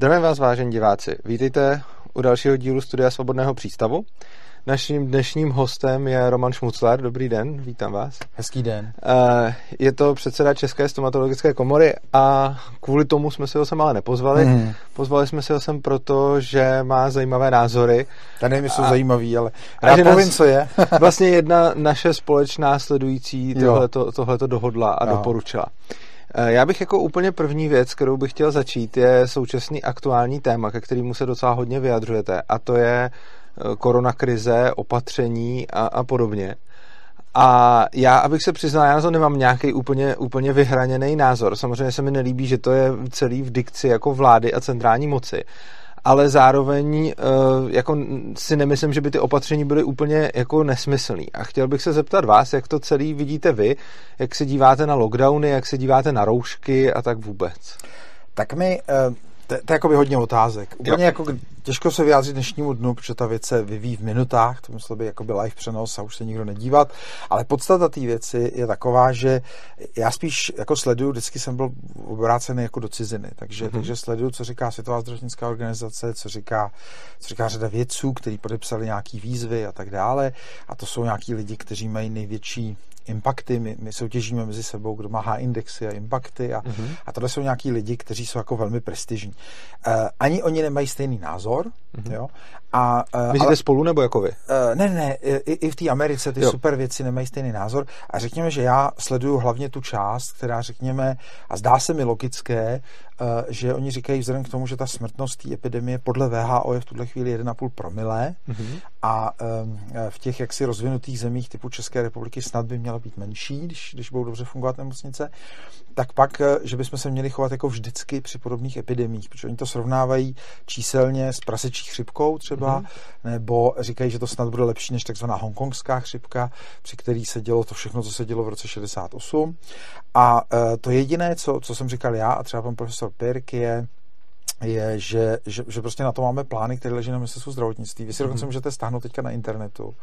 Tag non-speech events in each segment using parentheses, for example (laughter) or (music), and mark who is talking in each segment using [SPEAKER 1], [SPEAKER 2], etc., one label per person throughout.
[SPEAKER 1] Zdravím vás, vážení diváci. Vítejte u dalšího dílu Studia Svobodného přístavu. Naším dnešním hostem je Roman Šmucler. Dobrý den, vítám vás.
[SPEAKER 2] Hezký den.
[SPEAKER 1] Eh, je to předseda České stomatologické komory a kvůli tomu jsme si ho sem ale nepozvali. Mm. Pozvali jsme si ho sem proto, že má zajímavé názory.
[SPEAKER 2] Ta nevím, jsou zajímavý, ale já povím, nás, co je. (laughs)
[SPEAKER 1] vlastně jedna naše společná sledující tohleto, tohleto dohodla a jo. doporučila. Eh, já bych jako úplně první věc, kterou bych chtěl začít, je současný aktuální téma, ke kterému se docela hodně vyjadřujete, a to je eh, koronakrize, opatření a, a podobně. A já, abych se přiznal, já na to nemám nějaký úplně, úplně vyhraněný názor. Samozřejmě se mi nelíbí, že to je celý v dikci jako vlády a centrální moci ale zároveň eh, jako si nemyslím, že by ty opatření byly úplně jako nesmyslný. A chtěl bych se zeptat vás, jak to celý vidíte vy, jak se díváte na lockdowny, jak se díváte na roušky a tak vůbec.
[SPEAKER 2] Tak my uh to, to je jako by hodně otázek. Úplně jo. jako těžko se vyjádřit dnešnímu dnu, protože ta věc se vyvíjí v minutách, to musel by jako by live přenos a už se nikdo nedívat, ale podstata té věci je taková, že já spíš jako sleduju, vždycky jsem byl obrácený jako do ciziny, takže, mm-hmm. takže sleduju, co říká Světová zdravotnická organizace, co říká, co říká řada vědců, kteří podepsali nějaký výzvy a tak dále a to jsou nějaký lidi, kteří mají největší impakty, my, my soutěžíme mezi sebou, kdo má H-indexy a impakty a, mm-hmm. a tohle jsou nějaký lidi, kteří jsou jako velmi prestižní. Uh, ani oni nemají stejný názor, mm-hmm. jo.
[SPEAKER 1] A, uh, Myslíte ale, spolu nebo jako vy? Uh,
[SPEAKER 2] ne, ne, i, i v té Americe ty jo. super věci nemají stejný názor a řekněme, že já sleduju hlavně tu část, která řekněme, a zdá se mi logické, uh, že oni říkají vzhledem k tomu, že ta smrtnost té epidemie podle VHO je v tuhle chvíli 1,5 promilé mm-hmm. a um, v těch jaksi rozvinutých zemích typu České republiky snad by měla být menší, když, když budou dobře fungovat nemocnice, tak pak, že bychom se měli chovat jako vždycky při podobných epidemích, protože oni to srovnávají číselně s prasečí chřipkou třeba, mm-hmm. nebo říkají, že to snad bude lepší než takzvaná hongkongská chřipka, při který se dělo to všechno, co se dělo v roce 68. A e, to jediné, co, co jsem říkal já a třeba pan profesor Pirk, je, je, že, že, že prostě na to máme plány, které leží na ministerstvu zdravotnictví. Vy si mm-hmm. dokonce můžete stáhnout teďka na internetu.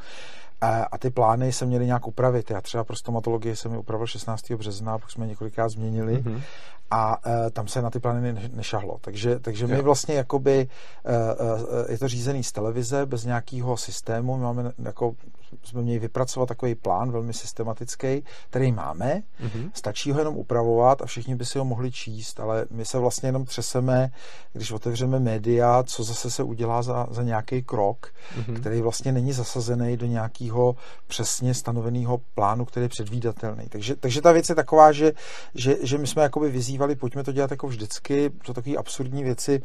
[SPEAKER 2] A, a ty plány se měly nějak upravit. Já třeba pro stomatologii jsem je upravil 16. března, pak jsme je několikrát změnili. Mm-hmm a uh, tam se na ty plány ne, nešahlo. Takže, takže my vlastně jakoby, uh, uh, je to řízený z televize, bez nějakého systému, my máme jako, jsme měli vypracovat takový plán velmi systematický, který máme, mm-hmm. stačí ho jenom upravovat a všichni by si ho mohli číst, ale my se vlastně jenom třeseme, když otevřeme média, co zase se udělá za, za nějaký krok, mm-hmm. který vlastně není zasazený do nějakého přesně stanoveného plánu, který je předvídatelný. Takže, takže ta věc je taková, že, že, že my jsme jakoby vyzývali pojďme to dělat jako vždycky, to takové absurdní věci,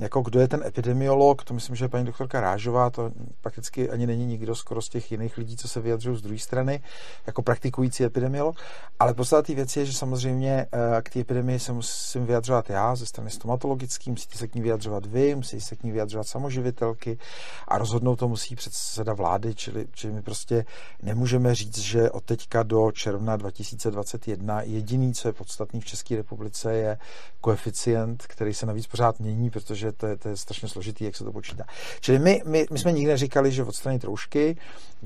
[SPEAKER 2] jako kdo je ten epidemiolog, to myslím, že je paní doktorka Rážová, to prakticky ani není nikdo skoro z těch jiných lidí, co se vyjadřují z druhé strany, jako praktikující epidemiolog, ale podstatná věc je, že samozřejmě eh, k té epidemii se musím vyjadřovat já ze strany stomatologický, musíte se k ní vyjadřovat vy, musí se k ní vyjadřovat samoživitelky a rozhodnout to musí předseda vlády, čili, čili my prostě nemůžeme říct, že od teďka do června 2021 jediný, co je podstatný v České republice, je koeficient, který se navíc pořád mění, protože to je, to je strašně složitý, jak se to počítá. Čili my, my, my jsme nikdy neříkali, že odstranit roušky,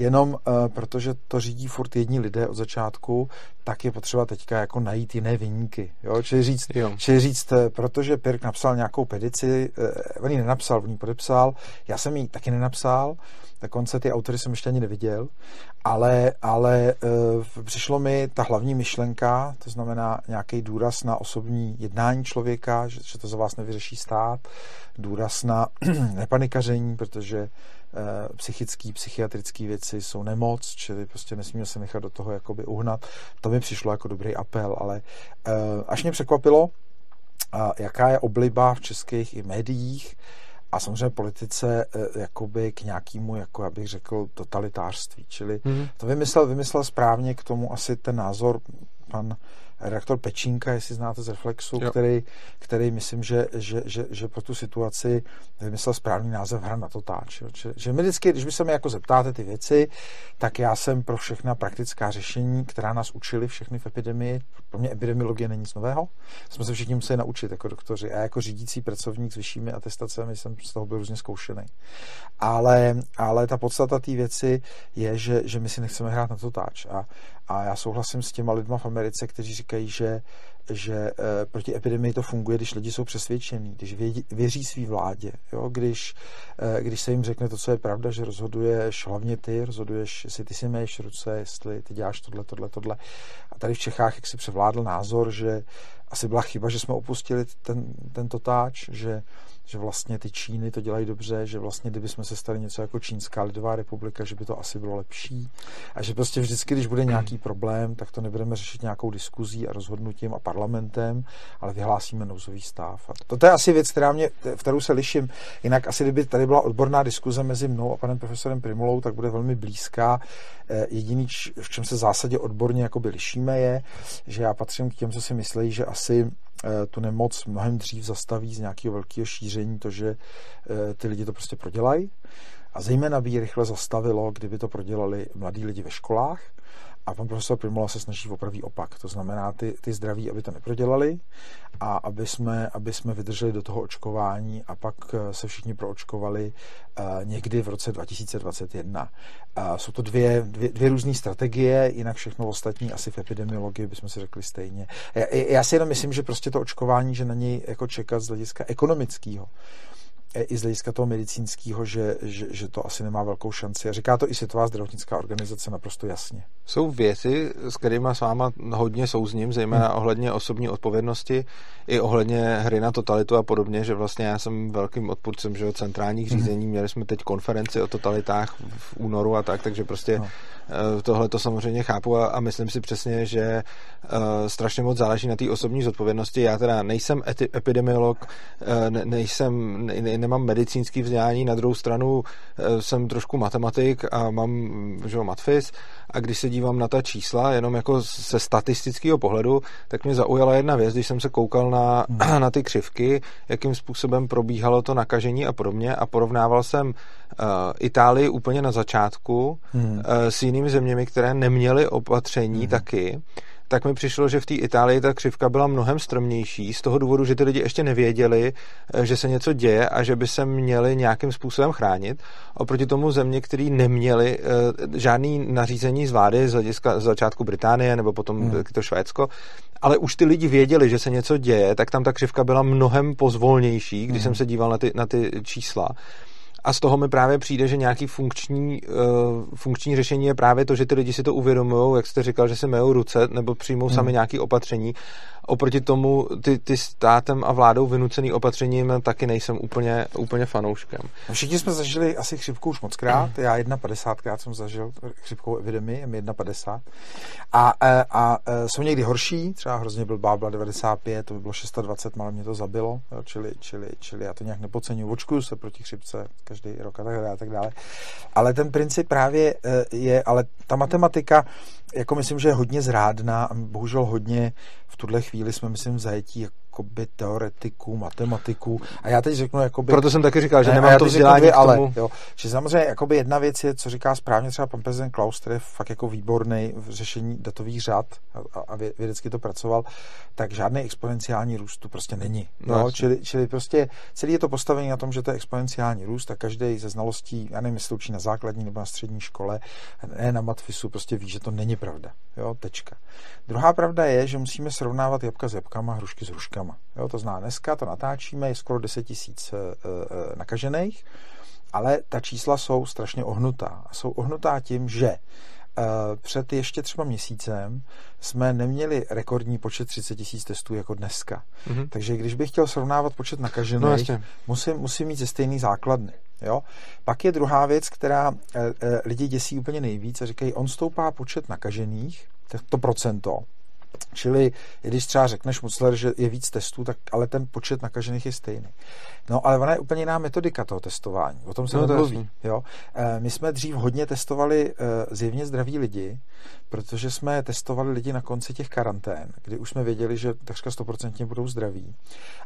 [SPEAKER 2] jenom uh, protože to řídí furt jedni lidé od začátku, tak je potřeba teďka jako najít jiné vyníky. Jo? Čili říct, jo. Čili říct, eh, protože Pirk napsal nějakou petici, uh, on ji nenapsal, on ji podepsal, já jsem ji taky nenapsal, Dokonce ty autory jsem ještě ani neviděl, ale, ale e, přišlo mi ta hlavní myšlenka, to znamená nějaký důraz na osobní jednání člověka, že, že to za vás nevyřeší stát, důraz na (clears throat) nepanikaření, protože psychické, psychiatrické věci jsou nemoc, čili prostě nesmíme se nechat do toho jakoby uhnat. To mi přišlo jako dobrý apel, ale e, až mě překvapilo, jaká je obliba v českých i médiích, a samozřejmě politice eh, jakoby k nějakému, jako já bych řekl, totalitářství. Čili mm-hmm. to vymyslel, vymyslel správně k tomu asi ten názor pan redaktor Pečínka, jestli znáte z Reflexu, který, který myslím, že, že, že, že pro tu situaci vymyslel správný název hra na totáč. Jo. Že, že my vždycky, když by se mi jako zeptáte ty věci, tak já jsem pro všechna praktická řešení, která nás učili všechny v epidemii. Pro mě epidemiologie není nic nového. Jsme se všichni museli naučit jako doktoři. A jako řídící pracovník s vyššími atestacemi jsem z toho byl různě zkoušený. Ale, ale ta podstata té věci je, že, že my si nechceme hrát na totáč. A, a já souhlasím s těma lidma v Americe, kteří říkají, že že e, proti epidemii to funguje, když lidi jsou přesvědčení, když vědí, věří svý vládě, jo? Když, e, když se jim řekne to, co je pravda, že rozhoduješ hlavně ty, rozhoduješ, jestli ty si měješ ruce, jestli ty děláš tohle, tohle, tohle. A tady v Čechách, jak si převládl názor, že asi byla chyba, že jsme opustili ten, tento táč, že že vlastně ty Číny to dělají dobře, že vlastně kdyby jsme se stali něco jako Čínská lidová republika, že by to asi bylo lepší a že prostě vždycky, když bude nějaký problém, tak to nebudeme řešit nějakou diskuzí a rozhodnutím a parlamentem, ale vyhlásíme nouzový stav. A to, to je asi věc, která mě, v kterou se liším. Jinak asi, kdyby tady byla odborná diskuze mezi mnou a panem profesorem Primulou, tak bude velmi blízká. Eh, jediný, v čem se zásadě odborně jakoby lišíme, je, že já patřím k těm, co si myslí, že asi Eh, tu nemoc mnohem dřív zastaví z nějakého velkého šíření to, že eh, ty lidi to prostě prodělají. A zejména by ji rychle zastavilo, kdyby to prodělali mladí lidi ve školách, a pan profesor Primula se snaží o pravý opak. To znamená, ty, ty zdraví, aby to neprodělali a aby jsme, aby jsme vydrželi do toho očkování a pak eh, se všichni proočkovali uh, někdy v roce 2021. Uh, jsou to dvě, dvě, dvě různé strategie, jinak všechno ostatní asi v epidemiologii bychom si řekli stejně. Já, já si jenom myslím, že prostě to očkování, že na něj jako čekat z hlediska ekonomického, i z hlediska toho medicínského, že, že, že to asi nemá velkou šanci. A říká to i Světová zdravotnická organizace naprosto jasně.
[SPEAKER 1] Jsou věci, s kterými s váma hodně souzním, zejména hmm. ohledně osobní odpovědnosti, i ohledně hry na totalitu a podobně, že vlastně já jsem velkým odpůrcem že centrálních hmm. řízení. Měli jsme teď konferenci o totalitách v únoru a tak, takže prostě no. Eh, tohle to samozřejmě chápu a, a myslím si přesně, že uh, strašně moc záleží na té osobní zodpovědnosti. Já teda nejsem eti, epidemiolog, uh, ne, nejsem, ne, nemám medicínský vzdělání, na druhou stranu uh, jsem trošku matematik a mám že, matfis a když se dívám na ta čísla, jenom jako ze statistického pohledu, tak mě zaujala jedna věc, když jsem se koukal na, hmm. (clears throat) na ty křivky, jakým způsobem probíhalo to nakažení a podobně a porovnával jsem uh, Itálii úplně na začátku hmm. uh, s jinými zeměmi, které neměly opatření hmm. taky tak mi přišlo, že v té Itálii ta křivka byla mnohem stromnější z toho důvodu, že ty lidi ještě nevěděli, eh, že se něco děje a že by se měli nějakým způsobem chránit. Oproti tomu země, které neměli eh, žádný nařízení z vlády z hlediska z začátku Británie nebo potom hmm. to Švédsko, ale už ty lidi věděli, že se něco děje, tak tam ta křivka byla mnohem pozvolnější, když hmm. jsem se díval na ty, na ty čísla. A z toho mi právě přijde, že nějaký funkční, uh, funkční řešení je právě to, že ty lidi si to uvědomují, jak jste říkal, že si mejou ruce nebo přijmou hmm. sami nějaké opatření oproti tomu ty, ty státem a vládou vynucený opatřením taky nejsem úplně, úplně fanouškem.
[SPEAKER 2] No všichni jsme zažili asi chřipku už moc krát. Já 51krát jsem zažil chřipkovou epidemii, mi 51. A, a, e, a e, jsou někdy horší, třeba hrozně byl Bábla 95, to by bylo 620, ale mě to zabilo, jo, čili, čili, čili já to nějak nepodceňuji, očkuju se proti chřipce každý rok a tak dále. Ale ten princip právě e, je, ale ta matematika, jako myslím, že je hodně zrádná a bohužel hodně v tuhle chvíli jsme, myslím, v zajetí jakoby teoretiků, matematiků. A já teď řeknu, jakoby...
[SPEAKER 1] Proto jsem taky říkal, že ne, nemám to vzdělání
[SPEAKER 2] ale, jo, že samozřejmě jakoby jedna věc je, co říká správně třeba pan prezident Klaus, který je fakt jako výborný v řešení datových řad a, a vědecky to pracoval, tak žádný exponenciální růst tu prostě není. No, jo? Čili, čili prostě celý je to postavení na tom, že to je exponenciální růst a každý ze znalostí, já nevím, jestli učí na základní nebo na střední škole, ne na matfisu, prostě ví, že to není pravda. Jo, tečka. Druhá pravda je, že musíme srovnávat jabka s jabkama, hrušky s hruškama. Jo, to zná dneska, to natáčíme, je skoro 10 tisíc e, e, nakažených, ale ta čísla jsou strašně ohnutá. Jsou ohnutá tím, že e, před ještě třeba měsícem jsme neměli rekordní počet 30 tisíc testů jako dneska. Mm-hmm. Takže když bych chtěl srovnávat počet nakažených, no, musím, musím mít ze stejný základny. Jo? Pak je druhá věc, která e, e, lidi děsí úplně nejvíc a říkají, on stoupá počet nakažených, to procento, Čili když třeba řekneš Mucler, že je víc testů, tak ale ten počet nakažených je stejný. No ale ona je úplně jiná metodika toho testování. O tom se no, nemluví. Jo? E, my jsme dřív hodně testovali zjevně zdraví lidi, protože jsme testovali lidi na konci těch karantén, kdy už jsme věděli, že takřka 100% budou zdraví.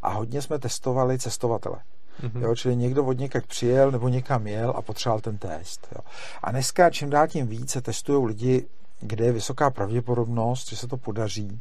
[SPEAKER 2] A hodně jsme testovali cestovatele. Mm-hmm. Jo, čili někdo od někak přijel nebo někam jel a potřeboval ten test. Jo. A dneska čím dál tím více testují lidi kde je vysoká pravděpodobnost, že se to podaří.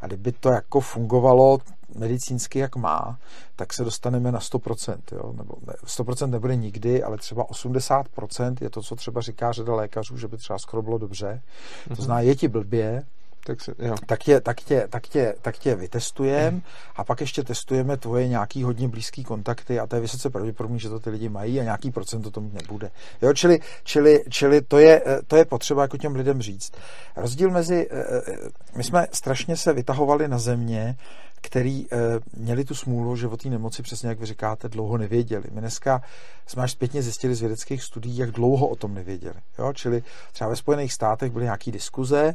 [SPEAKER 2] A kdyby to jako fungovalo medicínsky, jak má, tak se dostaneme na 100%. Jo? Nebo 100% nebude nikdy, ale třeba 80% je to, co třeba říká řada lékařů, že by třeba skoro bylo dobře. To mhm. znamená, je ti blbě, tak, se, jo. tak, tě, tak, tě, tak, tě, tak tě vytestujeme a pak ještě testujeme tvoje nějaký hodně blízký kontakty a to je vysoce pravděpodobné, že to ty lidi mají a nějaký procent to tomu nebude. Jo, čili, čili, čili to, je, to je potřeba jako těm lidem říct. Rozdíl mezi, eh, eh, my jsme strašně se vytahovali na země, který e, měli tu smůlu, že o té nemoci, přesně jak vy říkáte, dlouho nevěděli. My dneska jsme až zpětně zjistili z vědeckých studií, jak dlouho o tom nevěděli. Jo? Čili třeba ve Spojených státech byly nějaké diskuze,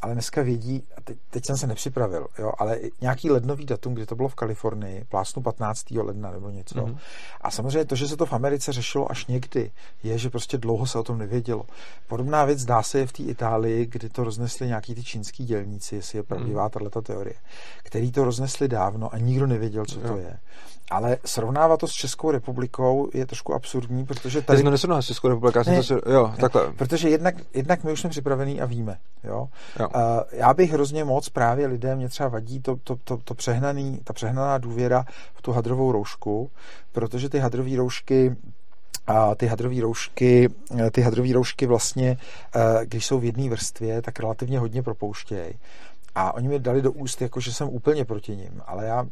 [SPEAKER 2] ale dneska vědí, a teď, teď jsem se nepřipravil, jo, ale nějaký lednový datum, kdy to bylo v Kalifornii, plásnu 15. ledna nebo něco. Mm-hmm. A samozřejmě to, že se to v Americe řešilo až někdy, je, že prostě dlouho se o tom nevědělo. Podobná věc dá se je v té Itálii, kdy to roznesli nějaký ty čínský dělníci, jestli je pravdivá mm-hmm. tato teorie, který to roznesli dávno a nikdo nevěděl, co to je. Ale srovnávat to s Českou republikou je trošku absurdní, protože
[SPEAKER 1] tady... Ty jsi s Českou republikou, ne, to, jo, takhle.
[SPEAKER 2] Protože jednak, jednak my už jsme připravený a víme, jo. jo. Uh, já bych hrozně moc právě lidem, mě třeba vadí to, to, to, to přehnaný, ta přehnaná důvěra v tu hadrovou roušku, protože ty hadrové roušky a ty hadrové roušky, ty hadrové roušky vlastně, eh, když jsou v jedné vrstvě, tak relativně hodně propouštějí. A oni mi dali do úst, jako že jsem úplně proti ním, ale já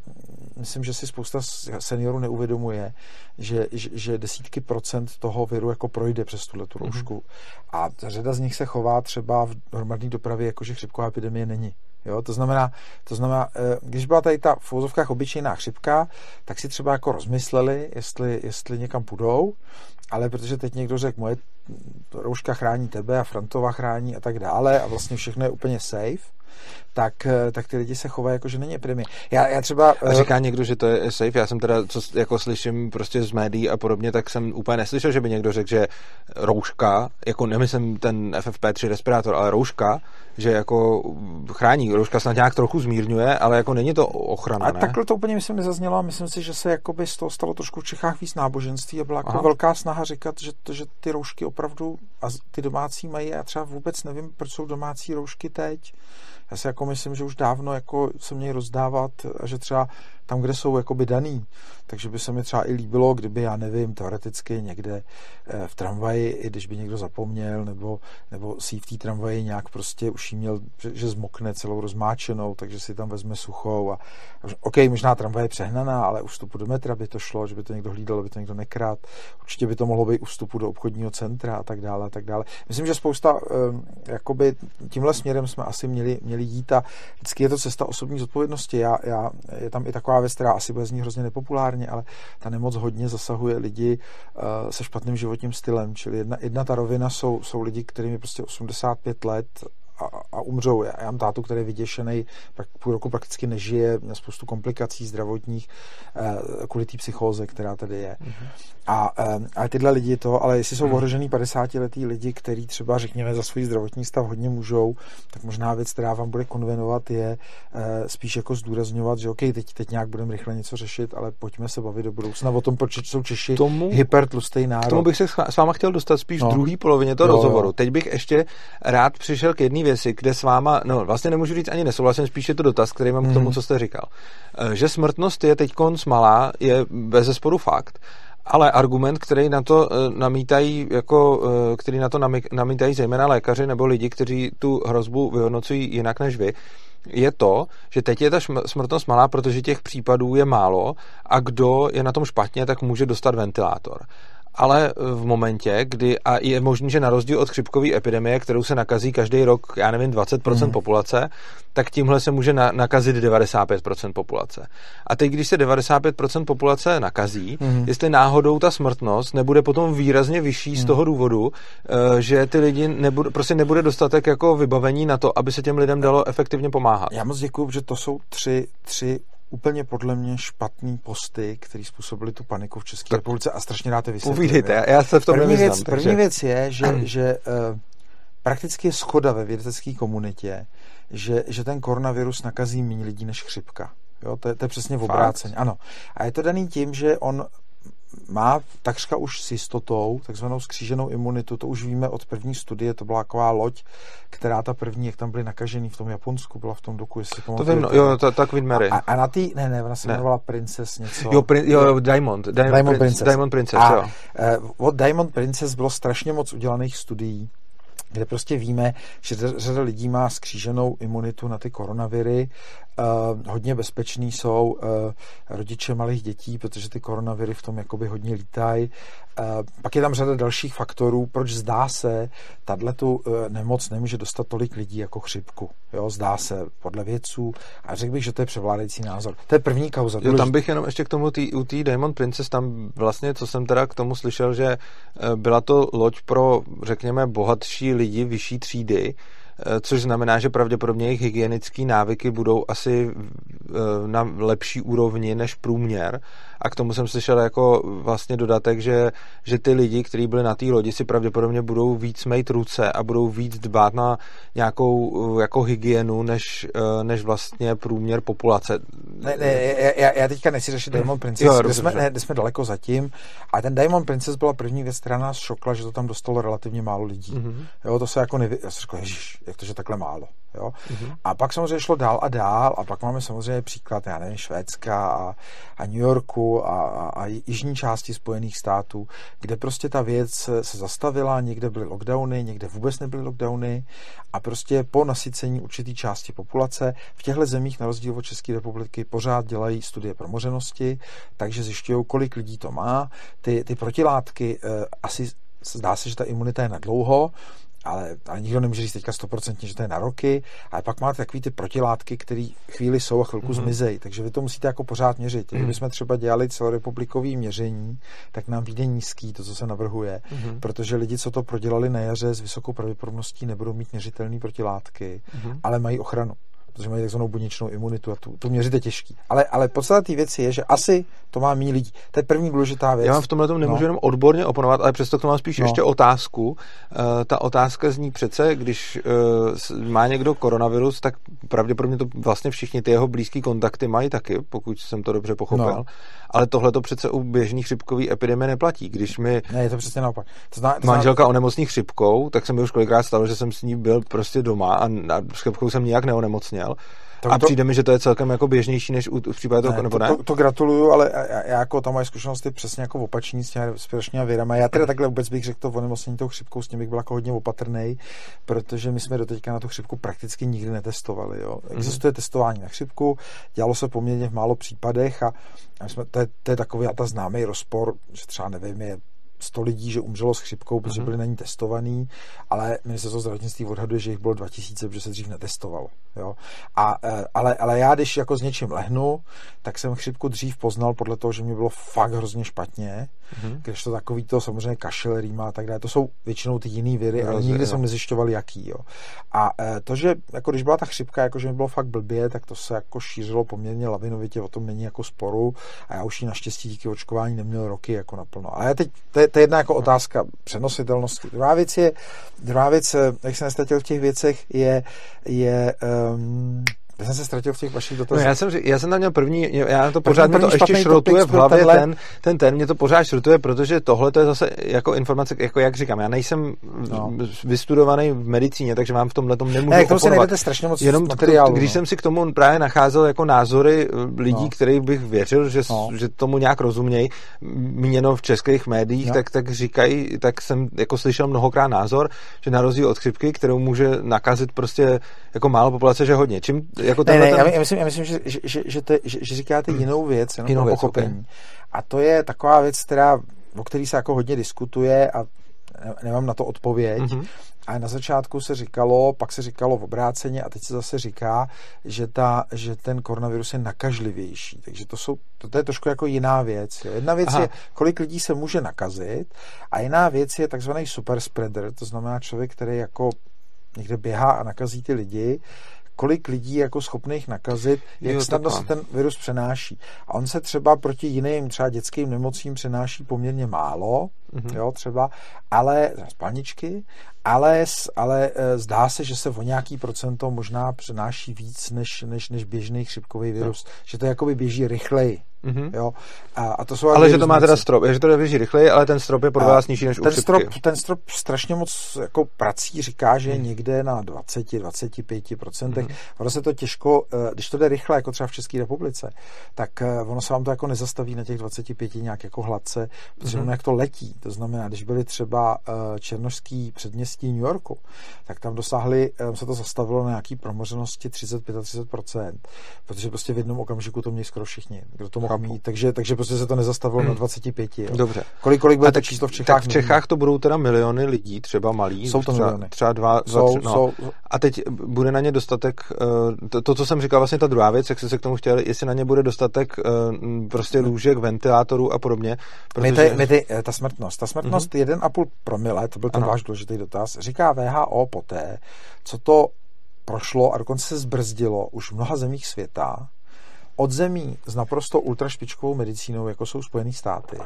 [SPEAKER 2] myslím, že si spousta seniorů neuvědomuje, že, že, desítky procent toho viru jako projde přes tuhle tu roušku. Mm-hmm. A řada z nich se chová třeba v hromadné dopravě, jako že chřipková epidemie není. Jo, to znamená, to znamená, eh, když byla tady ta v úzovkách obyčejná chřipka, tak si třeba jako rozmysleli, jestli, jestli někam půjdou, ale protože teď někdo řekl, moje rouška chrání tebe a Frantova chrání a tak dále a vlastně všechno je úplně safe, tak, eh, tak ty lidi se chovají jako, že není epidemie. Já, já třeba...
[SPEAKER 1] A eh, říká někdo, že to je safe? Já jsem teda, co jako slyším prostě z médií a podobně, tak jsem úplně neslyšel, že by někdo řekl, že rouška, jako nemyslím ten FFP3 respirátor, ale rouška, že jako chrání. Rouška snad nějak trochu zmírňuje, ale jako není to ochrana, A
[SPEAKER 2] ne? takhle to úplně myslím nezaznělo myslím si, že se jakoby z toho stalo trošku v Čechách víc náboženství a byla jako velká snaha říkat, že, to, že ty roušky opravdu a ty domácí mají. Já třeba vůbec nevím, proč jsou domácí roušky teď já si jako myslím, že už dávno jako se mějí rozdávat a že třeba tam, kde jsou jakoby daný. Takže by se mi třeba i líbilo, kdyby, já nevím, teoreticky někde eh, v tramvaji, i když by někdo zapomněl, nebo, nebo si v té tramvaji nějak prostě už jí měl, že, zmokne celou rozmáčenou, takže si tam vezme suchou. A, OK, možná tramvaj je přehnaná, ale u vstupu do metra by to šlo, že by to někdo hlídal, by to někdo nekrát. Určitě by to mohlo být u vstupu do obchodního centra a tak dále. A tak dále. Myslím, že spousta, eh, jakoby tímhle směrem jsme asi měli, měli jít a vždycky je to cesta osobní zodpovědnosti. Já, já, je tam i taková taková věc, která asi bude znít hrozně nepopulárně, ale ta nemoc hodně zasahuje lidi uh, se špatným životním stylem. Čili jedna, jedna ta rovina jsou, jsou lidi, kterým je prostě 85 let a, a umřou. Já, já mám tátu, který je vyděšený, pak půl roku prakticky nežije, měl spoustu komplikací zdravotních uh, kvůli té psychóze, která tady je. Mm-hmm. A, um, a tyhle lidi to, ale jestli jsou mm-hmm. ohrožený 50 letý lidi, kteří třeba, řekněme, za svůj zdravotní stav hodně můžou, tak možná věc, která vám bude konvenovat, je uh, spíš jako zdůrazňovat, že OK, teď, teď nějak budeme rychle něco řešit, ale pojďme se bavit do budoucna o tom, proč jsou Češi tomu, hypertlustý národ. K
[SPEAKER 1] tomu bych se s váma chtěl dostat spíš no. v druhé polovině toho jo, rozhovoru. Jo. Teď bych ještě rád přišel k jedné věci, kde s váma, no vlastně nemůžu říct ani nesouhlasím, spíš je to dotaz, který mám mm. k tomu, mhm. co jste říkal. Eh, že smrtnost je teď malá, je bez zesporu fakt. Ale argument, který na to eh, namítají, jako, eh, který na to namítají zejména lékaři nebo lidi, kteří tu hrozbu vyhodnocují jinak než vy, je to, že teď je ta smrtnost malá, protože těch případů je málo a kdo je na tom špatně, tak může dostat ventilátor ale v momentě, kdy, a je možné, že na rozdíl od chřipkové epidemie, kterou se nakazí každý rok, já nevím, 20% mm. populace, tak tímhle se může na, nakazit 95% populace. A teď, když se 95% populace nakazí, mm. jestli náhodou ta smrtnost nebude potom výrazně vyšší mm. z mhm. toho důvodu, eh, že ty lidi nebude, prostě nebude dostatek jako vybavení na to, aby se těm lidem dalo efektivně pomáhat.
[SPEAKER 2] Já moc děkuji, že to jsou tři, tři úplně podle mě špatný posty, který způsobili tu paniku v České tak republice a strašně rád to vysvětlím.
[SPEAKER 1] Povídejte, já se v tom
[SPEAKER 2] první
[SPEAKER 1] věc,
[SPEAKER 2] takže... První věc je, že, (clears throat) že uh, prakticky je schoda ve vědecké komunitě, že, že ten koronavirus nakazí méně lidí než chřipka. Jo, to, je, to je přesně v obráceně. Ano. A je to daný tím, že on má takřka už s jistotou takzvanou skříženou imunitu, to už víme od první studie, to byla taková loď, která ta první, jak tam byli nakažený v tom Japonsku, byla v tom doku, jestli
[SPEAKER 1] To vím, no, jo, to, tak Queen Mary.
[SPEAKER 2] A, a na tý, ne, ne, ona se jmenovala Princess něco.
[SPEAKER 1] Jo, prin, jo Diamond, Diamond, Diamond Princess. Diamond Princess,
[SPEAKER 2] a,
[SPEAKER 1] jo.
[SPEAKER 2] Uh, od Diamond Princess bylo strašně moc udělaných studií, kde prostě víme, že řada lidí má skříženou imunitu na ty koronaviry. Uh, hodně bezpečný jsou uh, rodiče malých dětí, protože ty koronaviry v tom jakoby hodně lítají. Uh, pak je tam řada dalších faktorů, proč zdá se, tahle tu nemoc nemůže dostat tolik lidí jako chřipku. Jo, zdá se podle vědců a řekl bych, že to je převládající názor. To je první kauza.
[SPEAKER 1] Jo, tam bych jenom ještě k tomu tý, u té Diamond Princess, tam vlastně, co jsem teda k tomu slyšel, že byla to loď pro, řekněme, bohatší lidi vyšší třídy, Eh, což znamená, že pravděpodobně jejich hygienické návyky budou asi eh, na lepší úrovni než průměr. A k tomu jsem slyšel jako vlastně dodatek, že, že ty lidi, kteří byli na té lodi, si pravděpodobně budou víc mít ruce a budou víc dbát na nějakou eh, jako hygienu, než, než vlastně průměr populace.
[SPEAKER 2] Ne, ne, já, já teďka nechci řešit Diamond Princess, jo, kde, jsme, ne, kde jsme daleko zatím. A ten Diamond Princess byla první věc, která nás šokla, že to tam dostalo relativně málo lidí. Mm-hmm. Jo, to se jako nevy... Já jsem řekl, ježiš, jak to, že takhle málo. Jo? Mm-hmm. A pak samozřejmě šlo dál a dál a pak máme samozřejmě příklad, já nevím, Švédska a, a New Yorku a, a, a jižní části Spojených států, kde prostě ta věc se zastavila, někde byly lockdowny, někde vůbec nebyly lockdowny a prostě po nasycení určitý části populace v těchto zemích na rozdíl od České republiky pořád dělají studie promořenosti, takže zjišťují, kolik lidí to má. Ty, ty protilátky eh, asi zdá se, že ta imunita je na dlouho, ale, ale nikdo nemůže říct teďka stoprocentně, že to je na roky, ale pak máte takový ty protilátky, které chvíli jsou a chvilku mm-hmm. zmizejí, takže vy to musíte jako pořád měřit. Mm-hmm. Kdybychom třeba dělali celorepublikový měření, tak nám vyjde nízký, to, co se navrhuje, mm-hmm. protože lidi, co to prodělali na jaře s vysokou pravděpodobností, nebudou mít měřitelné protilátky, mm-hmm. ale mají ochranu protože mají takzvanou buněčnou imunitu a tu, tu měřit je těžký. Ale, ale podstatná věc je, že asi to má méně lidí. To je první důležitá věc.
[SPEAKER 1] Já vám v tomhle nemůžu no. jenom odborně oponovat, ale přesto k tomu mám spíš no. ještě otázku. Uh, ta otázka zní přece, když uh, má někdo koronavirus, tak pravděpodobně to vlastně všichni ty jeho blízký kontakty mají taky, pokud jsem to dobře pochopil. No. Ale tohle to přece u běžných chřipkových epidemie neplatí. Když mi
[SPEAKER 2] ne, je to přesně naopak. To zná,
[SPEAKER 1] to manželka zná... onemocní chřipkou, tak se mi už kolikrát stalo, že jsem s ní byl prostě doma a, a chřipkou jsem nijak neonemocněl to, a přijde mi, že to je celkem jako běžnější než u, v případě toho, nebo
[SPEAKER 2] ne? To, to, gratuluju, ale já, já jako tam moje zkušenosti přesně jako opační s těmi společnými virama. Já teda takhle vůbec bych řekl to onemocnění tou chřipkou, s tím bych byl jako hodně opatrný, protože my jsme doteďka na tu chřipku prakticky nikdy netestovali. Jo. Mhm. Existuje mm-hmm. testování na chřipku, dělalo se poměrně v málo případech a, a jsme, to, je, to je takový a ta známý rozpor, že třeba nevím, je 100 lidí, že umřelo s chřipkou, protože mhm. byli na ní testovaný, ale ministerstvo zdravotnictví odhaduje, že jich bylo 2000, protože se dřív netestovalo. Jo? A, e, ale, ale já, když jako s něčím lehnu, tak jsem chřipku dřív poznal podle toho, že mi bylo fakt hrozně špatně, mm-hmm. když to takový to samozřejmě kašel, rýma a tak dále, to jsou většinou ty jiné viry, ale nikdy jo. jsem nezjišťoval, jaký. Jo. A e, to, že jako když byla ta chřipka, jako že mi bylo fakt blbě, tak to se jako šířilo poměrně lavinovitě, o tom není jako sporu a já už ji naštěstí díky očkování neměl roky jako naplno. A já teď, to je, to je jedna jako otázka přenositelnosti. Druhá věc je, druhá věc, eh, jak se nestratil v těch věcech, je, je um, já jsem se ztratil v těch vašich dotazech.
[SPEAKER 1] No, já, jsem, já jsem tam měl první, já to pořád mě to ještě šrotuje v hlavě tenhle... ten, ten, ten, mě to pořád šrotuje, protože tohle to je zase jako informace, jako jak říkám, já nejsem no. vystudovaný v medicíně, takže vám v tomhle tom nemůžu
[SPEAKER 2] ne, k tomu si najdete strašně moc Jenom materiálu.
[SPEAKER 1] Když no. jsem si k tomu právě nacházel jako názory eh, lidí, no. kterých bych věřil, že, no. že tomu nějak rozumějí, měno v českých médiích, no. tak, tak říkají, tak jsem jako slyšel mnohokrát názor, že na rozdíl od chřipky, kterou může nakazit prostě jako málo populace, že hodně. Čím jako
[SPEAKER 2] ne, ne, ten... já myslím, já myslím že, že, že, že, te, že, že říkáte hmm. jinou věc, jenom jinou věc, pochopení. Okay. A to je taková věc, která, o který se jako hodně diskutuje a nemám na to odpověď. Mm-hmm. A na začátku se říkalo, pak se říkalo v obráceně a teď se zase říká, že, ta, že ten koronavirus je nakažlivější. Takže to, jsou, to, to je trošku jako jiná věc. Jo. Jedna věc Aha. je, kolik lidí se může nakazit a jiná věc je takzvaný super spreader, to znamená člověk, který jako někde běhá a nakazí ty lidi kolik lidí jako schopných nakazit, jak jo, snadno se ten virus přenáší. A on se třeba proti jiným, třeba dětským nemocím přenáší poměrně málo, mm-hmm. jo, třeba, ale spalničky, ale, ale e, zdá se, že se o nějaký procento možná přenáší víc než, než, než běžný chřipkový virus, no. že to jakoby běží rychleji. Mm-hmm. Jo? A, a to jsou
[SPEAKER 1] ale že to má teda strop, že to běží rychleji, ale ten strop je pro vás nižší než
[SPEAKER 2] ten u strop, ten strop strašně moc jako prací říká, že je mm. někde na 20-25%. Mm-hmm. Ono se to těžko, e, když to jde rychle, jako třeba v České republice, tak e, ono se vám to jako nezastaví na těch 25 nějak jako hladce, protože mm-hmm. ono jak to letí. To znamená, když byly třeba černožský předměstí New Yorku, tak tam dosáhli, eh, se to zastavilo na nějaký promořenosti 30-35%, protože prostě v jednom okamžiku to měli skoro všichni, kdo to mohl mít, takže, takže prostě se to nezastavilo hmm. na 25. Jo.
[SPEAKER 1] Dobře.
[SPEAKER 2] Kolik, kolik bude to číslo v Čechách?
[SPEAKER 1] Tak v Čechách to budou teda miliony lidí, třeba malí.
[SPEAKER 2] Jsou to
[SPEAKER 1] třeba,
[SPEAKER 2] miliony.
[SPEAKER 1] Třeba dva, dva
[SPEAKER 2] jsou,
[SPEAKER 1] tři, no.
[SPEAKER 2] jsou,
[SPEAKER 1] A teď bude na ně dostatek, eh, to, to, co jsem říkal, vlastně ta druhá věc, jak jsi se k tomu chtěl, jestli na ně bude dostatek eh, prostě lůžek, ventilátorů a podobně.
[SPEAKER 2] Protože... My ty, my ty, ta smrtnost. Ta smrtnost mm-hmm. 1,5 promile, to byl ten ano. váš důležitý dotaz, říká VHO poté, co to prošlo a dokonce se zbrzdilo už v mnoha zemích světa, od zemí s naprosto ultrašpičkovou medicínou, jako jsou Spojené státy,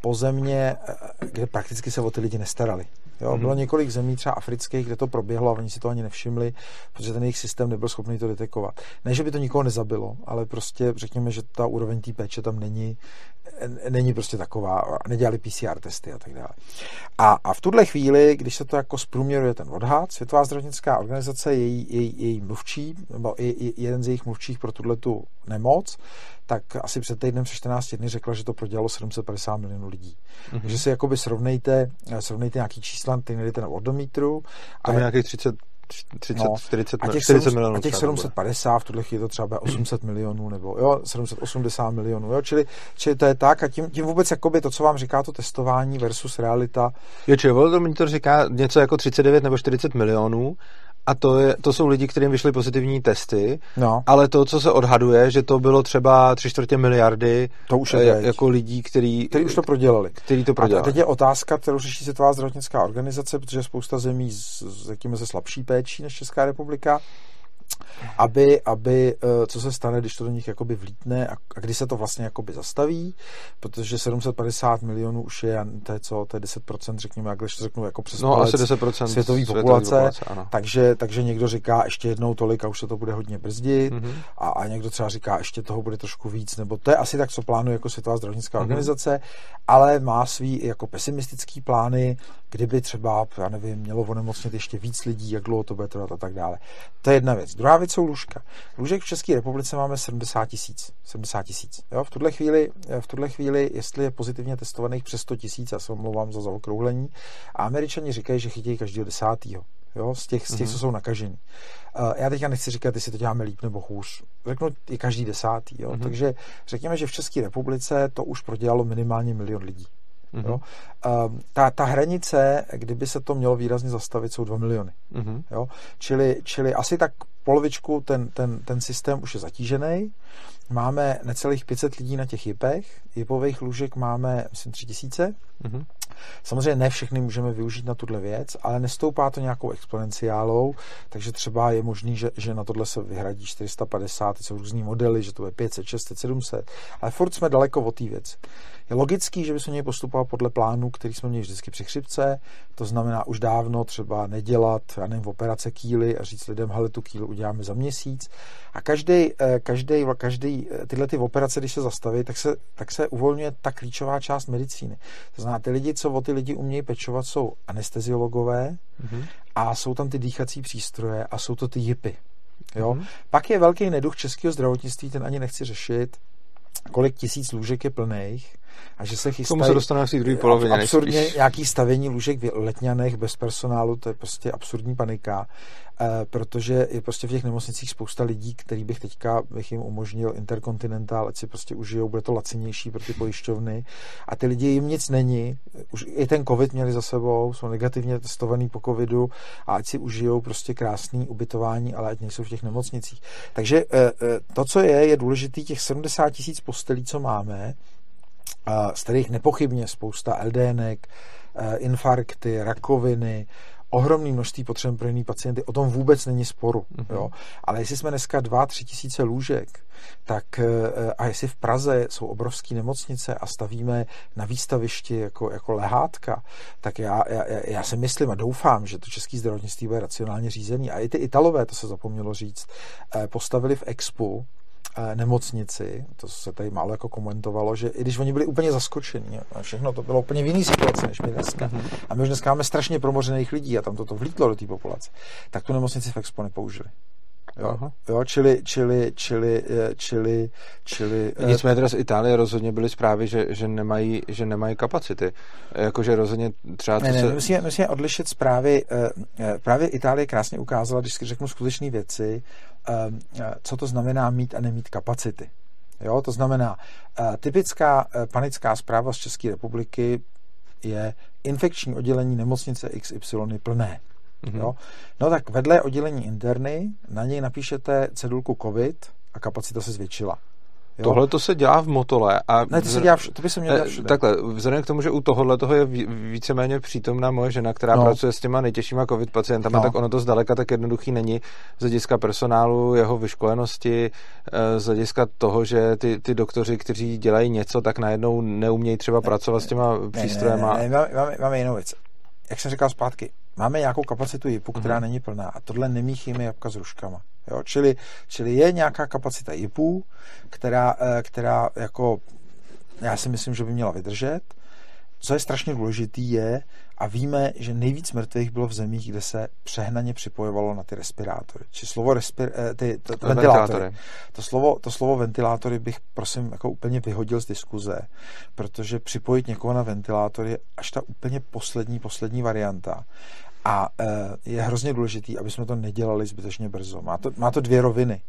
[SPEAKER 2] po země, eh, kde prakticky se o ty lidi nestarali. Jo, mm-hmm. Bylo několik zemí, třeba afrických, kde to proběhlo a oni si to ani nevšimli, protože ten jejich systém nebyl schopný to detekovat. Ne, že by to nikoho nezabilo, ale prostě řekněme, že ta úroveň té péče tam není, není prostě taková, nedělali PCR testy a tak dále. A, a v tuhle chvíli, když se to jako zprůměruje ten odhad, Světová zdravotnická organizace, její, její, její mluvčí, nebo jeden z jejich mluvčích pro tuhle tu nemoc, tak asi před týdnem, před 14 dny řekla, že to prodělalo 750 milionů lidí. Mm-hmm. Takže si jakoby srovnejte, srovnejte nějaký čísla, ty najdete na odometru.
[SPEAKER 1] Tam je nějakých 30 30,
[SPEAKER 2] no,
[SPEAKER 1] 40,
[SPEAKER 2] a těch
[SPEAKER 1] 40 milionů.
[SPEAKER 2] A těch 750, v tuhle chvíli to třeba 800 milionů, nebo jo, 780 milionů, jo, čili, čili to je tak a tím, tím vůbec jakoby to, co vám říká to testování versus realita.
[SPEAKER 1] Jo, čili to říká něco jako 39 nebo 40 milionů a to, je, to jsou lidi, kterým vyšly pozitivní testy,
[SPEAKER 2] no.
[SPEAKER 1] ale to, co se odhaduje, že to bylo třeba tři čtvrtě miliardy
[SPEAKER 2] to už je
[SPEAKER 1] eh, jako lidí, který,
[SPEAKER 2] který už to prodělali.
[SPEAKER 1] Který to prodělali.
[SPEAKER 2] A teď je otázka, kterou řeší Světová zdravotnická organizace, protože spousta zemí s, s jakými se slabší péčí než Česká republika, aby, aby eh, co se stane, když to do nich jakoby vlítne a, a kdy se to vlastně jakoby zastaví, protože 750 milionů už je, to je co, to je 10%, řekněme, jak když to řeknu, jako přes
[SPEAKER 1] no, asi 10%
[SPEAKER 2] světové populace, populace takže, takže někdo říká ještě jednou tolik a už se to bude hodně brzdit mm-hmm. a, a někdo třeba říká ještě toho bude trošku víc, nebo to je asi tak, co plánuje jako Světová zdravotnická mm-hmm. organizace, ale má svý jako pesimistický plány, kdyby třeba, já nevím, mělo onemocnit ještě víc lidí, jak dlouho to bude trvat a tak dále. To je jedna věc. Druhá věc jsou lůžka. Lůžek v České republice máme 70 tisíc. 70 tisíc. V tuhle chvíli, v tuhle chvíli, jestli je pozitivně testovaných přes 100 tisíc, já se omlouvám za zaokrouhlení, a američani říkají, že chytějí každého desátého. Jo, z těch, z těch, mm-hmm. co jsou nakažení. Uh, já teďka nechci říkat, jestli to děláme líp nebo hůř. Řeknu i každý desátý. Jo? Mm-hmm. Takže řekněme, že v České republice to už prodělalo minimálně milion lidí. Mm-hmm. Jo? Uh, ta, ta hranice, kdyby se to mělo výrazně zastavit, jsou 2 miliony. Mm-hmm. Jo? Čili, čili asi tak polovičku ten, ten, ten systém už je zatížený. Máme necelých 500 lidí na těch jipech. Jipových lůžek máme, myslím, 3000. Mm-hmm. Samozřejmě ne všechny můžeme využít na tuhle věc, ale nestoupá to nějakou exponenciálou, takže třeba je možný, že, že na tohle se vyhradí 450, jsou různý modely, že to je 500, 600, 700, ale furt jsme daleko od té věci. Je logický, že bychom měli postupovat podle plánu, který jsme měli vždycky při chřipce, to znamená už dávno třeba nedělat, já nevím, operace kýly a říct lidem, hele, tu kýlu uděláme za měsíc. A každý, eh, každý, každý eh, tyhle ty operace, když se zastaví, tak se, tak se uvolňuje ta klíčová část medicíny. To znamená, ty lidi, co o ty lidi umějí pečovat, jsou anesteziologové mm-hmm. a jsou tam ty dýchací přístroje a jsou to ty jipy. Jo? Mm-hmm. Pak je velký neduch českého zdravotnictví, ten ani nechci řešit, kolik tisíc lůžek je plných a že se chystají...
[SPEAKER 1] Tomu se dostaneme v té druhé polovině.
[SPEAKER 2] Absurdně nejspíš. nějaký stavění lůžek v letňanech bez personálu, to je prostě absurdní panika, eh, protože je prostě v těch nemocnicích spousta lidí, který bych teďka bych jim umožnil Intercontinental, ať si prostě užijou, bude to lacinější pro ty pojišťovny a ty lidi jim nic není, už i ten covid měli za sebou, jsou negativně testovaný po covidu a ať si užijou prostě krásný ubytování, ale ať nejsou v těch nemocnicích. Takže eh, eh, to, co je, je důležitý, těch 70 tisíc postelí, co máme, z kterých nepochybně spousta LDNek, eh, infarkty, rakoviny, ohromné množství potřeb pro jiný pacienty, o tom vůbec není sporu. Mm-hmm. Jo? Ale jestli jsme dneska 2-3 tisíce lůžek, tak eh, a jestli v Praze jsou obrovské nemocnice a stavíme na výstavišti jako, jako lehátka, tak já, já, já si myslím a doufám, že to český zdravotnictví bude racionálně řízený. A i ty Italové, to se zapomnělo říct, eh, postavili v Expu Eh, nemocnici, to se tady málo jako komentovalo, že i když oni byli úplně zaskočeni a všechno to bylo úplně v jiný situaci než my dneska. Mm-hmm. A my už dneska máme strašně promořených lidí a tam toto vlítlo do té populace, tak tu nemocnici v Expo nepoužili. Jo, jo, čili, čili, čili, eh, čili, čili...
[SPEAKER 1] Eh, Nicméně teda z Itálie rozhodně byly zprávy, že, že, nemají, že nemají kapacity. Jakože rozhodně třeba...
[SPEAKER 2] Ne, ne, se... musíme, musíme odlišit zprávy. Eh, právě Itálie krásně ukázala, když řeknu skutečné věci, co to znamená mít a nemít kapacity. Jo, to znamená, typická panická zpráva z České republiky je infekční oddělení nemocnice XY plné. Mm-hmm. Jo? No tak vedle oddělení interny na něj napíšete cedulku COVID a kapacita se zvětšila.
[SPEAKER 1] Tohle to se dělá v Motole. A
[SPEAKER 2] ne, to, se dělá vš- to by se mělo dělat všude.
[SPEAKER 1] Takhle, vzhledem k tomu, že u tohohle toho je víceméně přítomná moje žena, která no. pracuje s těma nejtěžšíma covid pacientama, no. tak ono to zdaleka tak jednoduchý není z hlediska personálu, jeho vyškolenosti, eh, z hlediska toho, že ty, ty doktoři, kteří dělají něco, tak najednou neumějí třeba ne, pracovat ne, s těma přístrojema.
[SPEAKER 2] Ne, ne, ne, máme, máme, máme jinou věc. Jak jsem říkal zpátky, máme nějakou kapacitu JIPu, která mm-hmm. není plná a tohle nemíchíme jabka s ruškama. Jo? Čili, čili je nějaká kapacita JIPů, která, eh, která jako já si myslím, že by měla vydržet. Co je strašně důležitý je, a víme, že nejvíc mrtvých bylo v zemích, kde se přehnaně připojovalo na ty respirátory. Či slovo respir, eh, ty, to, to, ventilátory. To slovo, to slovo ventilátory bych prosím jako úplně vyhodil z diskuze, protože připojit někoho na ventilátor je až ta úplně poslední, poslední varianta. A eh, je hrozně důležitý, aby jsme to nedělali zbytečně brzo. Má to, má to dvě roviny.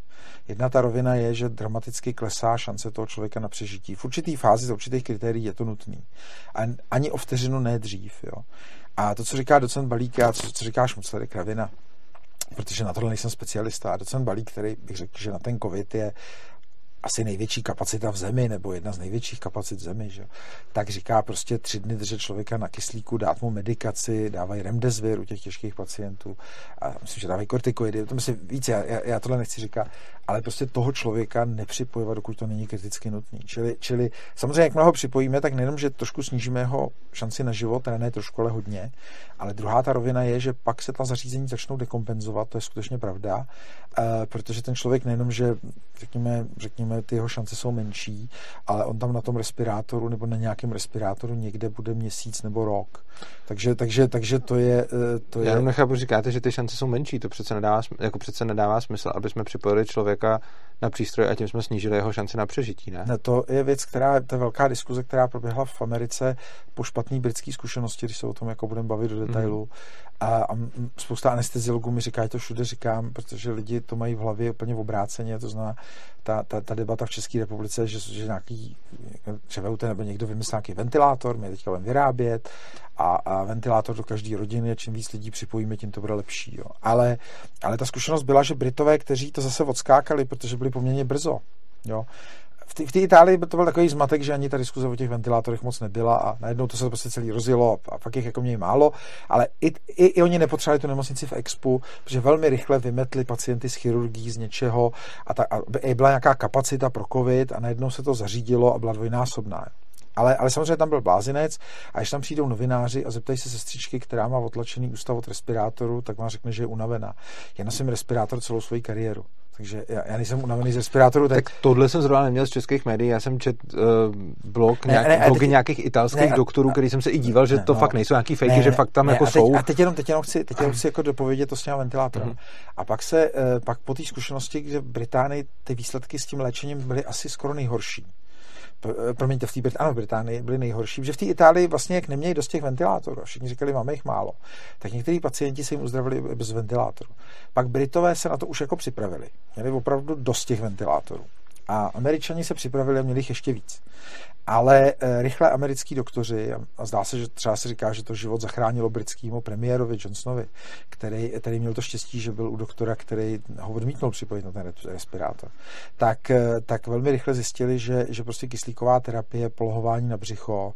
[SPEAKER 2] Jedna ta rovina je, že dramaticky klesá šance toho člověka na přežití. V určitý fázi, z určitých kritérií je to nutný. A ani o vteřinu ne dřív. Jo. A to, co říká docent Balík, a co, co říkáš moc tady Kravina, protože na tohle nejsem specialista. A docent Balík, který bych řekl, že na ten covid je asi největší kapacita v zemi, nebo jedna z největších kapacit v zemi, že? tak říká prostě tři dny držet člověka na kyslíku, dát mu medikaci, dávají remdesivir u těch těžkých pacientů, a myslím, že dávají kortikoidy, to myslím víc, já, já, tohle nechci říkat, ale prostě toho člověka nepřipojovat, dokud to není kriticky nutný. Čili, čili samozřejmě, jak ho připojíme, tak nejenom, že trošku snížíme jeho šanci na život, teda ne trošku, ale hodně, ale druhá ta rovina je, že pak se ta zařízení začnou dekompenzovat, to je skutečně pravda, uh, protože ten člověk nejenom, že řekněme, řekněme, ty jeho šance jsou menší, ale on tam na tom respirátoru nebo na nějakém respirátoru někde bude měsíc nebo rok. Takže, takže, takže to je... Eh, to
[SPEAKER 1] Já jenom nechápu, říkáte, že ty šance jsou menší, to přece nedává, jako přece nedává smysl, aby jsme připojili člověka na přístroj a tím jsme snížili jeho šanci na přežití, ne?
[SPEAKER 2] ne to je věc, která, je velká diskuze, která proběhla v Americe po špatné britské zkušenosti, když se o tom jako budeme bavit do detailu. Mm. A, a spousta anesteziologů mi říká, to všude říkám, protože lidi to mají v hlavě úplně v obráceně, to znamená, ta, ta, ta debata v České republice, že, že nějaký ČVUT nebo někdo vymyslel nějaký ventilátor, my teďka budeme vyrábět a, a ventilátor do každé rodiny, čím víc lidí připojíme, tím to bude lepší. Jo. Ale, ale ta zkušenost byla, že Britové, kteří to zase odskákali, protože byli poměrně brzo, jo, v té Itálii to byl takový zmatek, že ani ta diskuze o těch ventilátorech moc nebyla a najednou to se prostě celý rozjelo a fakt jich jako měli málo, ale i, i, i oni nepotřebovali tu nemocnici v Expu, protože velmi rychle vymetli pacienty z chirurgií z něčeho a, ta, a byla nějaká kapacita pro covid a najednou se to zařídilo a byla dvojnásobná. Ale, ale samozřejmě tam byl blázinec a když tam přijdou novináři a zeptají se sestřičky, která má otlačený ústav od respirátoru, tak vám řekne, že je unavená. Já nosím respirátor celou svoji kariéru. Takže já, já nejsem unavený z respirátoru.
[SPEAKER 1] Tak... tak tohle jsem zrovna neměl z českých médií. Já jsem čet uh, blog, nějak, ne, ne, blogy teď, nějakých italských ne, doktorů, který jsem se i díval, že ne, to no, fakt nejsou nějaký fejky, že fakt tam ne, jako
[SPEAKER 2] a teď,
[SPEAKER 1] jsou.
[SPEAKER 2] A teď jenom, teď jenom chci, teď jenom chci jako dopovědět to s těma ventilátorem. Uh-huh. A pak se, uh, pak po té zkušenosti, že v Británii ty výsledky s tím léčením byly asi skoro nejhorší. Promiňte, v té Brit- ano, v Británii byly nejhorší, že v té Itálii vlastně, jak neměli dost těch ventilátorů, všichni říkali, máme jich málo, tak někteří pacienti se jim uzdravili bez ventilátorů. Pak Britové se na to už jako připravili. Měli opravdu dost těch ventilátorů. A američani se připravili a měli jich ještě víc. Ale e, rychle americký doktoři, a zdá se, že třeba se říká, že to život zachránilo britskému premiérovi Johnsonovi, který, který měl to štěstí, že byl u doktora, který ho odmítnul připojit na ten respirátor, tak, e, tak velmi rychle zjistili, že, že prostě kyslíková terapie, polohování na břicho,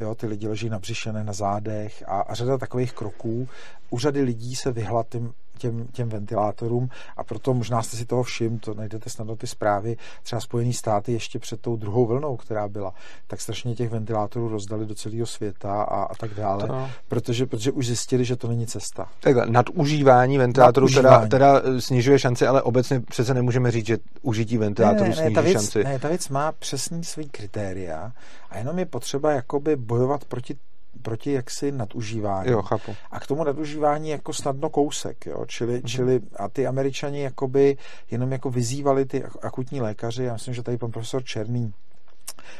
[SPEAKER 2] jo, ty lidi leží nabřišené na zádech a, a řada takových kroků. U řady lidí se vyhla tím těm, těm ventilátorům a proto možná jste si toho všim, to najdete snadno ty zprávy, třeba Spojený státy ještě před tou druhou vlnou, která byla, tak strašně těch ventilátorů rozdali do celého světa a, a tak dále, to. protože, protože už zjistili, že to není cesta.
[SPEAKER 1] Takhle, nadužívání ventilátorů Teda, teda snižuje šanci, ale obecně přece nemůžeme říct, že užití ventilátorů ne, ne, snižuje
[SPEAKER 2] ta věc,
[SPEAKER 1] šanci.
[SPEAKER 2] Ne, ta věc má přesný svý kritéria a jenom je potřeba jakoby bojovat proti proti jaksi nadužívání.
[SPEAKER 1] Jo, chápu.
[SPEAKER 2] A k tomu nadužívání jako snadno kousek, jo, čili, mm-hmm. čili a ty američani jakoby jenom jako vyzývali ty akutní lékaři, já myslím, že tady pan profesor Černý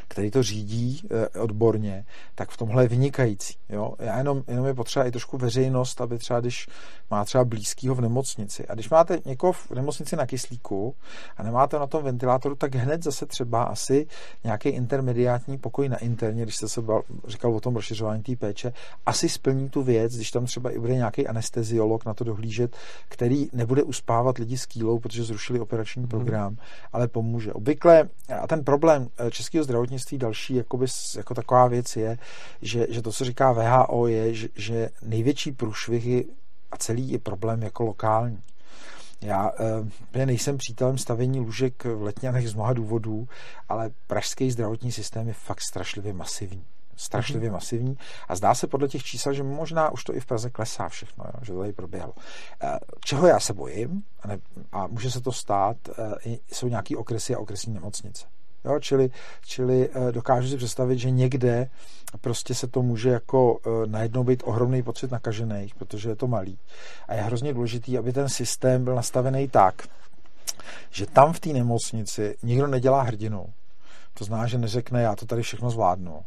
[SPEAKER 2] který to řídí eh, odborně, tak v tomhle je vynikající. Jo? Já jenom, jenom je potřeba i trošku veřejnost, aby třeba, když má třeba blízkýho v nemocnici. A když máte někoho v nemocnici na kyslíku a nemáte na tom ventilátoru, tak hned zase třeba asi nějaký intermediátní pokoj na interně, když jste se bal, říkal o tom rozšiřování té péče, asi splní tu věc, když tam třeba i bude nějaký anesteziolog na to dohlížet, který nebude uspávat lidi s kýlou, protože zrušili operační program, hmm. ale pomůže. Obvykle, a ten problém eh, českého zdravotnictví další jakoby, jako taková věc je, že, že to, co říká VHO, je, že, že největší průšvihy a celý je problém jako lokální. Já e, nejsem přítelem stavení lůžek v letňanech z mnoha důvodů, ale pražský zdravotní systém je fakt strašlivě masivní strašlivě mm-hmm. masivní a zdá se podle těch čísel, že možná už to i v Praze klesá všechno, jo, že to tady proběhlo. E, čeho já se bojím, a, ne, a může se to stát, e, jsou nějaký okresy a okresní nemocnice. Jo, čili, čili eh, dokážu si představit, že někde prostě se to může jako eh, najednou být ohromný pocit nakažených, protože je to malý. A je hrozně důležitý, aby ten systém byl nastavený tak, že tam v té nemocnici nikdo nedělá hrdinu. To znamená, že neřekne, já to tady všechno zvládnu,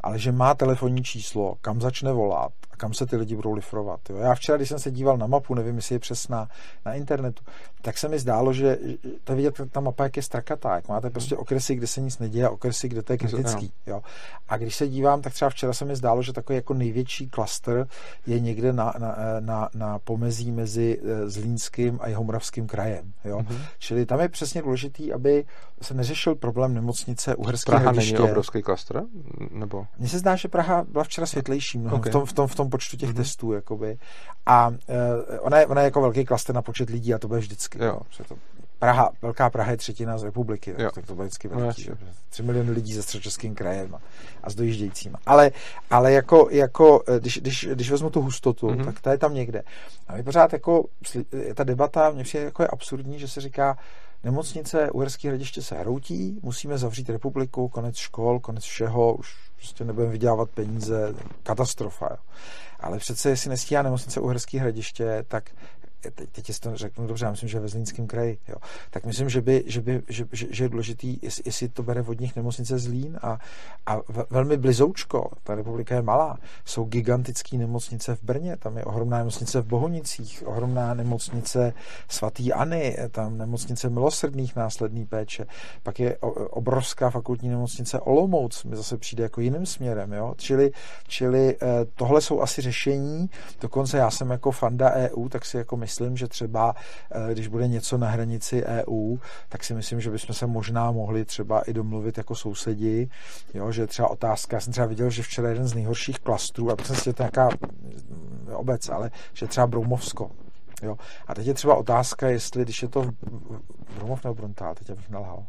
[SPEAKER 2] ale že má telefonní číslo, kam začne volat kam se ty lidi budou lifrovat. Jo. Já včera, když jsem se díval na mapu, nevím, jestli je přesná na internetu, tak se mi zdálo, že to vidět ta mapa, jak je strakatá, jak máte prostě okresy, kde se nic neděje a okresy, kde to je kritický. Jo. A když se dívám, tak třeba včera se mi zdálo, že takový jako největší klaster je někde na, na, na, na pomezí mezi eh, Zlínským a Jihomoravským krajem. Jo. Mm-hmm. Čili tam je přesně důležitý, aby se neřešil problém nemocnice Uherské
[SPEAKER 1] Praha hradiště. není obrovský klaster? Nebo?
[SPEAKER 2] Mně se zdá, že Praha byla včera světlejší mnohem okay. v, tom, v, tom, v tom počtu těch mm-hmm. testů. Jakoby. A uh, ona, je, ona je jako velký klaster na počet lidí a to bude vždycky. Jo. To Praha, Velká Praha je třetina z republiky, tak, tak to bude vždycky velký. No, Tři miliony lidí ze středočeským krajem a, a s dojíždějícíma. Ale, ale jako, jako eh, když, když, když vezmu tu hustotu, mm-hmm. tak ta je tam někde. A my pořád jako, ta debata, mě přijde jako je absurdní, že se říká, nemocnice Uherský hradiště se hroutí, musíme zavřít republiku, konec škol, konec všeho, už prostě nebudeme vydělávat peníze, katastrofa. Jo. Ale přece, jestli nestíhá nemocnice Uherský hradiště, tak teď, teď to řeknu dobře, já myslím, že ve Zlínském kraji, jo. tak myslím, že, by, že, by, že, že, že je důležitý, jestli, to bere vodních nemocnice Zlín a, a velmi blizoučko, ta republika je malá, jsou gigantické nemocnice v Brně, tam je ohromná nemocnice v Bohunicích, ohromná nemocnice svatýAny, tam nemocnice milosrdných následný péče, pak je obrovská fakultní nemocnice Olomouc, mi zase přijde jako jiným směrem, jo. Čili, čili eh, tohle jsou asi řešení, dokonce já jsem jako fanda EU, tak si jako myslím, myslím, že třeba, eh, když bude něco na hranici EU, tak si myslím, že bychom se možná mohli třeba i domluvit jako sousedi, jo, že třeba otázka, já jsem třeba viděl, že včera jeden z nejhorších klastrů, a je to nějaká mm, obec, ale že třeba Broumovsko, Jo. A teď je třeba otázka, jestli, když je to Brumov nebo Brontál, teď abych nalhal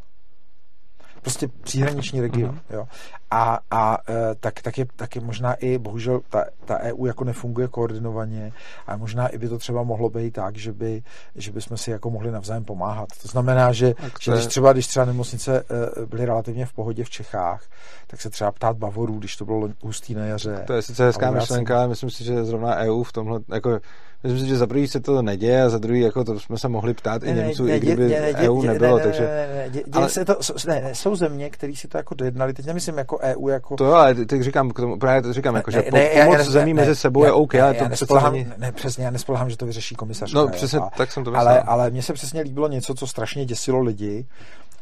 [SPEAKER 2] prostě příhraniční region. Mm-hmm. Jo. A, a e, tak, tak, je, tak je možná i, bohužel, ta, ta EU jako nefunguje koordinovaně a možná i by to třeba mohlo být tak, že by, že by jsme si jako mohli navzájem pomáhat. To znamená, že, že když třeba, když třeba nemocnice e, byly relativně v pohodě v Čechách, tak se třeba ptát Bavorů, když to bylo hustý na jaře.
[SPEAKER 1] To je sice hezká myšlenka, ale myslím si, že zrovna EU v tomhle, jako Myslím si, že za prvý se to neděje a za druhý jako to jsme se mohli ptát i Němců, ne, i kdyby ne, ne, EU nebylo. Ne, takže, ne,
[SPEAKER 2] ne, ne, ale... se to, ne, ne, jsou země, které si to jako dojednali, teď nemyslím jako EU. Jako...
[SPEAKER 1] To ale teď říkám, k tomu, právě to říkám, jako, že ne, ne, pomoc ne, zemí ne, mezi sebou ne, je OK, ale to
[SPEAKER 2] není... Ne, přesně, já nespolehám, že to vyřeší komisař.
[SPEAKER 1] No přesně, a, tak jsem to
[SPEAKER 2] myslel. Ale, ale mně se přesně líbilo něco, co strašně děsilo lidi,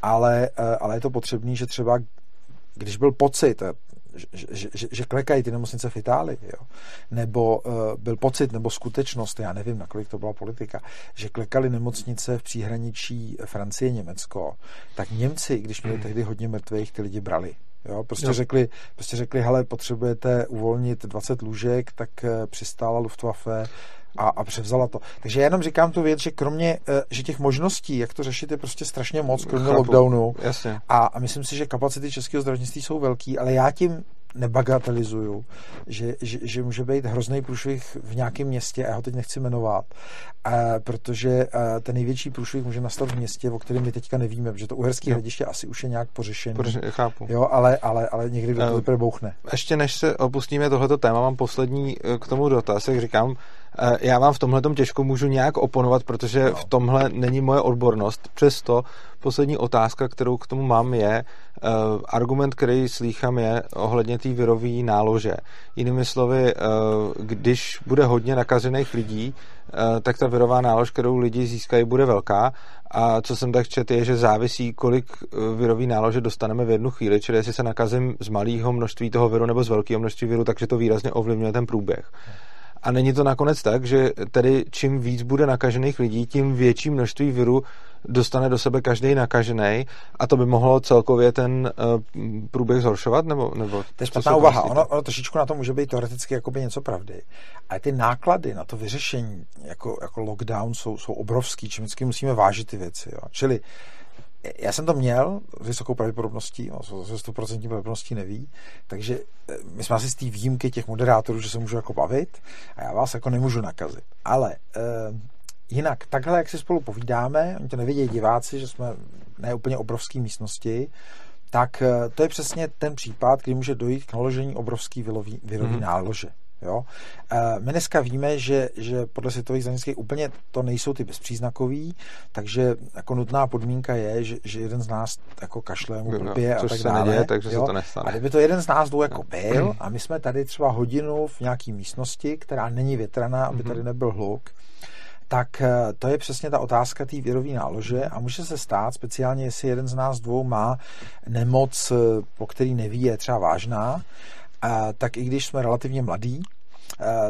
[SPEAKER 2] ale, eh, ale je to potřebný, že třeba když byl pocit, že, že, že klekají ty nemocnice v Itálii, jo? nebo uh, byl pocit, nebo skutečnost, já nevím, nakolik to byla politika, že klekali nemocnice v příhraničí Francie, Německo, tak Němci, když měli tehdy hodně mrtvých, ty lidi brali. Jo, prostě, jo. Řekli, prostě řekli, hele, potřebujete uvolnit 20 lůžek, tak uh, přistála Luftwaffe a, a převzala to. Takže já jenom říkám tu věc, že kromě, eh, že těch možností, jak to řešit, je prostě strašně moc, kromě Chápu. lockdownu.
[SPEAKER 1] Jasně.
[SPEAKER 2] A, a myslím si, že kapacity českého zdravotnictví jsou velký, ale já tím nebagatelizuju, že, že, že může být hrozný průšvih v nějakém městě, a já ho teď nechci jmenovat, a, protože a, ten největší průšvih může nastat v městě, o kterém my teďka nevíme, protože to uherské hradiště asi už je nějak pořešené.
[SPEAKER 1] Pořešený, chápu.
[SPEAKER 2] Jo, ale, ale, ale někdy to teprve bouchne.
[SPEAKER 1] Ještě než se opustíme tohleto téma, mám poslední eh, k tomu dotaz, jak říkám, eh, já vám v tomhle těžko můžu nějak oponovat, protože no. v tomhle není moje odbornost. Přesto poslední otázka, kterou k tomu mám, je uh, argument, který slýchám, je ohledně té virové nálože. Jinými slovy, uh, když bude hodně nakažených lidí, uh, tak ta virová nálož, kterou lidi získají, bude velká. A co jsem tak četl, je, že závisí, kolik virový nálože dostaneme v jednu chvíli, čili jestli se nakazím z malého množství toho viru nebo z velkého množství viru, takže to výrazně ovlivňuje ten průběh. A není to nakonec tak, že tedy čím víc bude nakažených lidí, tím větší množství viru dostane do sebe každý nakažený a to by mohlo celkově ten uh, průběh zhoršovat? Nebo, nebo
[SPEAKER 2] to je špatná úvaha. Ono, ono trošičku na to může být teoreticky jakoby něco pravdy. Ale ty náklady na to vyřešení jako, jako lockdown jsou, jsou obrovský, čím vždycky musíme vážit ty věci. Jo. Čili já jsem to měl s vysokou pravděpodobností, no, se 100% pravděpodobností neví, takže eh, my jsme asi z té výjimky těch moderátorů, že se můžu jako bavit a já vás jako nemůžu nakazit. Ale eh, jinak, takhle, jak si spolu povídáme, oni to nevědí diváci, že jsme ne úplně obrovské místnosti, tak eh, to je přesně ten případ, kdy může dojít k naložení obrovský virový, virový mm-hmm. nálože. Jo? My dneska víme, že, že podle světových zdravotnických úplně to nejsou ty bezpříznakový, takže jako nutná podmínka je, že, že jeden z nás jako kašle mu blbě a tak dále.
[SPEAKER 1] Neděje, takže jo? se to nestane.
[SPEAKER 2] A kdyby to jeden z nás dvou jako byl a my jsme tady třeba hodinu v nějaký místnosti, která není větraná, aby tady nebyl hluk, tak eh, to je přesně ta otázka té věrové nálože a může se stát, speciálně jestli jeden z nás dvou má nemoc, eh, po který neví, je třeba vážná, tak i když jsme relativně mladí,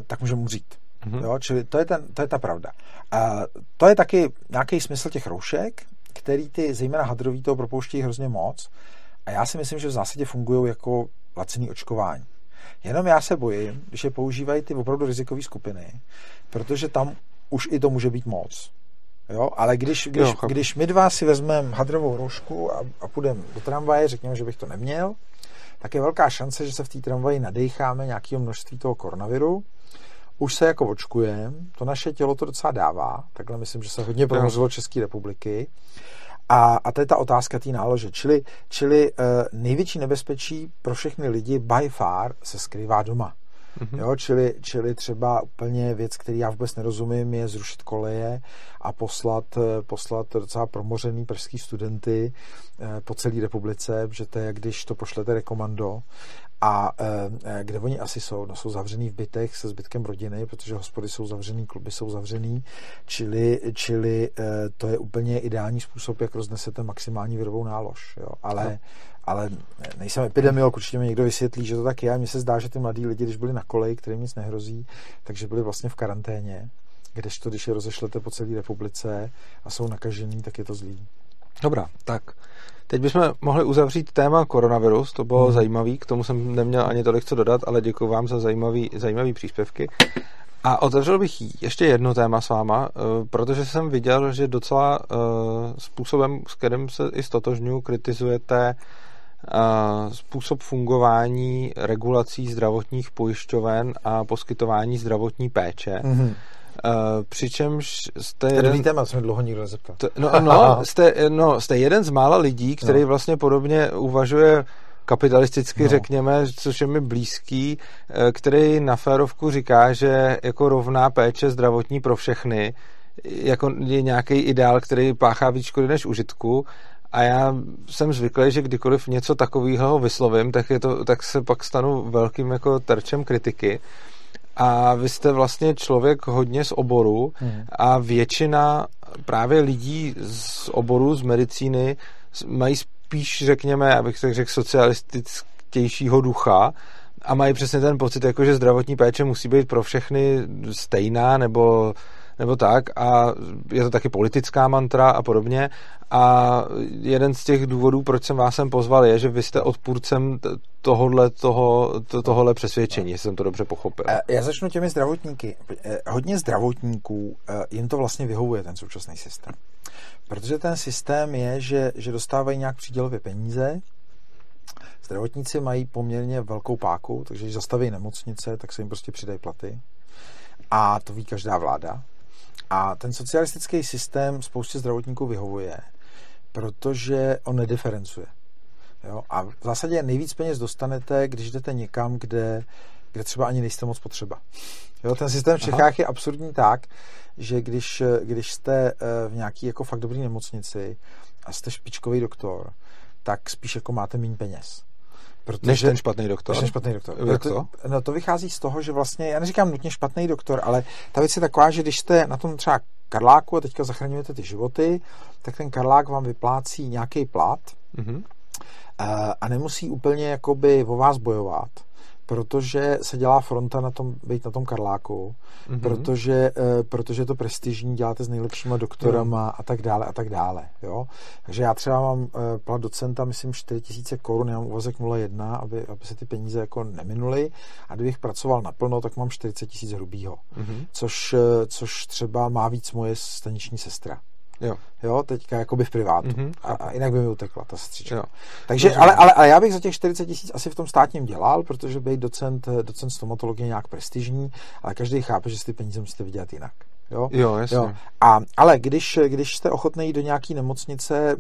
[SPEAKER 2] tak můžeme umřít. Mm-hmm. Jo, čili to je, ten, to je ta pravda. A to je taky nějaký smysl těch roušek, který ty, zejména hadrový, toho propouštějí hrozně moc. A já si myslím, že v zásadě fungují jako lacený očkování. Jenom já se bojím, když je používají ty opravdu rizikové skupiny, protože tam už i to může být moc. Jo, ale když, když, jo, když my dva si vezmeme hadrovou roušku a, a půjdeme do tramvaje, řekněme, že bych to neměl, tak je velká šance, že se v té tramvaji nadecháme nějakého množství toho koronaviru. Už se jako očkujeme, to naše tělo to docela dává, takhle myslím, že se hodně promořilo České republiky. A, a to je ta otázka té nálože. Čili, čili uh, největší nebezpečí pro všechny lidi by far se skrývá doma. Mm-hmm. Jo, čili, čili třeba úplně věc, který já vůbec nerozumím, je zrušit koleje a poslat, eh, poslat docela promořený pražský studenty eh, po celé republice, že to je, když to pošlete rekomando a e, kde oni asi jsou? No jsou zavřený v bytech se zbytkem rodiny, protože hospody jsou zavřený, kluby jsou zavřený, čili, čili e, to je úplně ideální způsob, jak roznesete maximální virovou nálož. Jo? Ale, no. ale nejsem epidemiolog, určitě mi někdo vysvětlí, že to tak je. Mně se zdá, že ty mladí lidi, když byli na koleji, kterým nic nehrozí, takže byli vlastně v karanténě, kdežto, když je rozešlete po celé republice a jsou nakažení, tak je to zlý.
[SPEAKER 1] Dobrá, tak Teď bychom mohli uzavřít téma koronavirus, to bylo hmm. zajímavý, k tomu jsem neměl ani tolik co dodat, ale děkuji vám za zajímavý, zajímavý příspěvky. A otevřel bych ještě jedno téma s váma, eh, protože jsem viděl, že docela eh, způsobem, s kterým se i stotožňuji, kritizujete eh, způsob fungování regulací zdravotních pojišťoven a poskytování zdravotní péče. Mm-hmm. Uh, přičemž jste...
[SPEAKER 2] To jeden... téma, mi dlouho nikdo nezeptal.
[SPEAKER 1] To, no, no, jste, no, jste jeden z mála lidí, který no. vlastně podobně uvažuje kapitalisticky, no. řekněme, což je mi blízký, eh, který na férovku říká, že jako rovná péče zdravotní pro všechny jako je nějaký ideál, který páchá víc škody než užitku a já jsem zvyklý, že kdykoliv něco takového vyslovím, tak, je to, tak se pak stanu velkým jako terčem kritiky a vy jste vlastně člověk hodně z oboru hmm. a většina právě lidí z oboru, z medicíny mají spíš, řekněme, abych tak řekl, socialističtějšího ducha a mají přesně ten pocit, jako že zdravotní péče musí být pro všechny stejná nebo nebo tak a je to taky politická mantra a podobně a jeden z těch důvodů, proč jsem vás sem pozval, je, že vy jste odpůrcem tohohle, toho, to, tohohle přesvědčení, jestli jsem to dobře pochopil.
[SPEAKER 2] Já začnu těmi zdravotníky. Eh, hodně zdravotníků, eh, jim to vlastně vyhovuje, ten současný systém. Protože ten systém je, že, že dostávají nějak přídělově peníze, Zdravotníci mají poměrně velkou páku, takže když zastaví nemocnice, tak se jim prostě přidají platy. A to ví každá vláda. A ten socialistický systém spoustě zdravotníků vyhovuje, protože on nediferencuje. Jo? A v zásadě nejvíc peněz dostanete, když jdete někam, kde, kde třeba ani nejste moc potřeba. Jo, ten systém v Čechách Aha. je absurdní tak, že když, když jste eh, v nějaký jako fakt dobrý nemocnici a jste špičkový doktor, tak spíš jako máte méně peněz.
[SPEAKER 1] Protože, než ten špatný doktor.
[SPEAKER 2] Než ten špatný doktor.
[SPEAKER 1] Jak to?
[SPEAKER 2] No to vychází z toho, že vlastně, já neříkám nutně špatný doktor, ale ta věc je taková, že když jste na tom třeba Karláku a teďka zachraňujete ty životy, tak ten Karlák vám vyplácí nějaký plat mm-hmm. a nemusí úplně jakoby o vás bojovat protože se dělá fronta na tom, být na tom Karláku, mm-hmm. protože, uh, protože je to prestižní, děláte s nejlepšíma doktorama mm. a tak dále a tak dále. Jo? Takže já třeba mám uh, plat docenta, myslím 4000 korun, já mám uvazek 0,1, aby, aby se ty peníze jako neminuly a kdybych pracoval naplno, tak mám 40 tisíc hrubýho, mm-hmm. což, uh, což třeba má víc moje staniční sestra.
[SPEAKER 1] Jo.
[SPEAKER 2] jo, teďka jakoby v privátu. Mm-hmm. A, a jinak by mi utekla ta střička. Jo. Takže, ale, ale, ale, já bych za těch 40 tisíc asi v tom státním dělal, protože být docent, docent stomatologie nějak prestižní, ale každý chápe, že si ty peníze musíte vydělat jinak. Jo,
[SPEAKER 1] jo jasně. Jo.
[SPEAKER 2] A, ale když, když jste ochotný jít do nějaké nemocnice,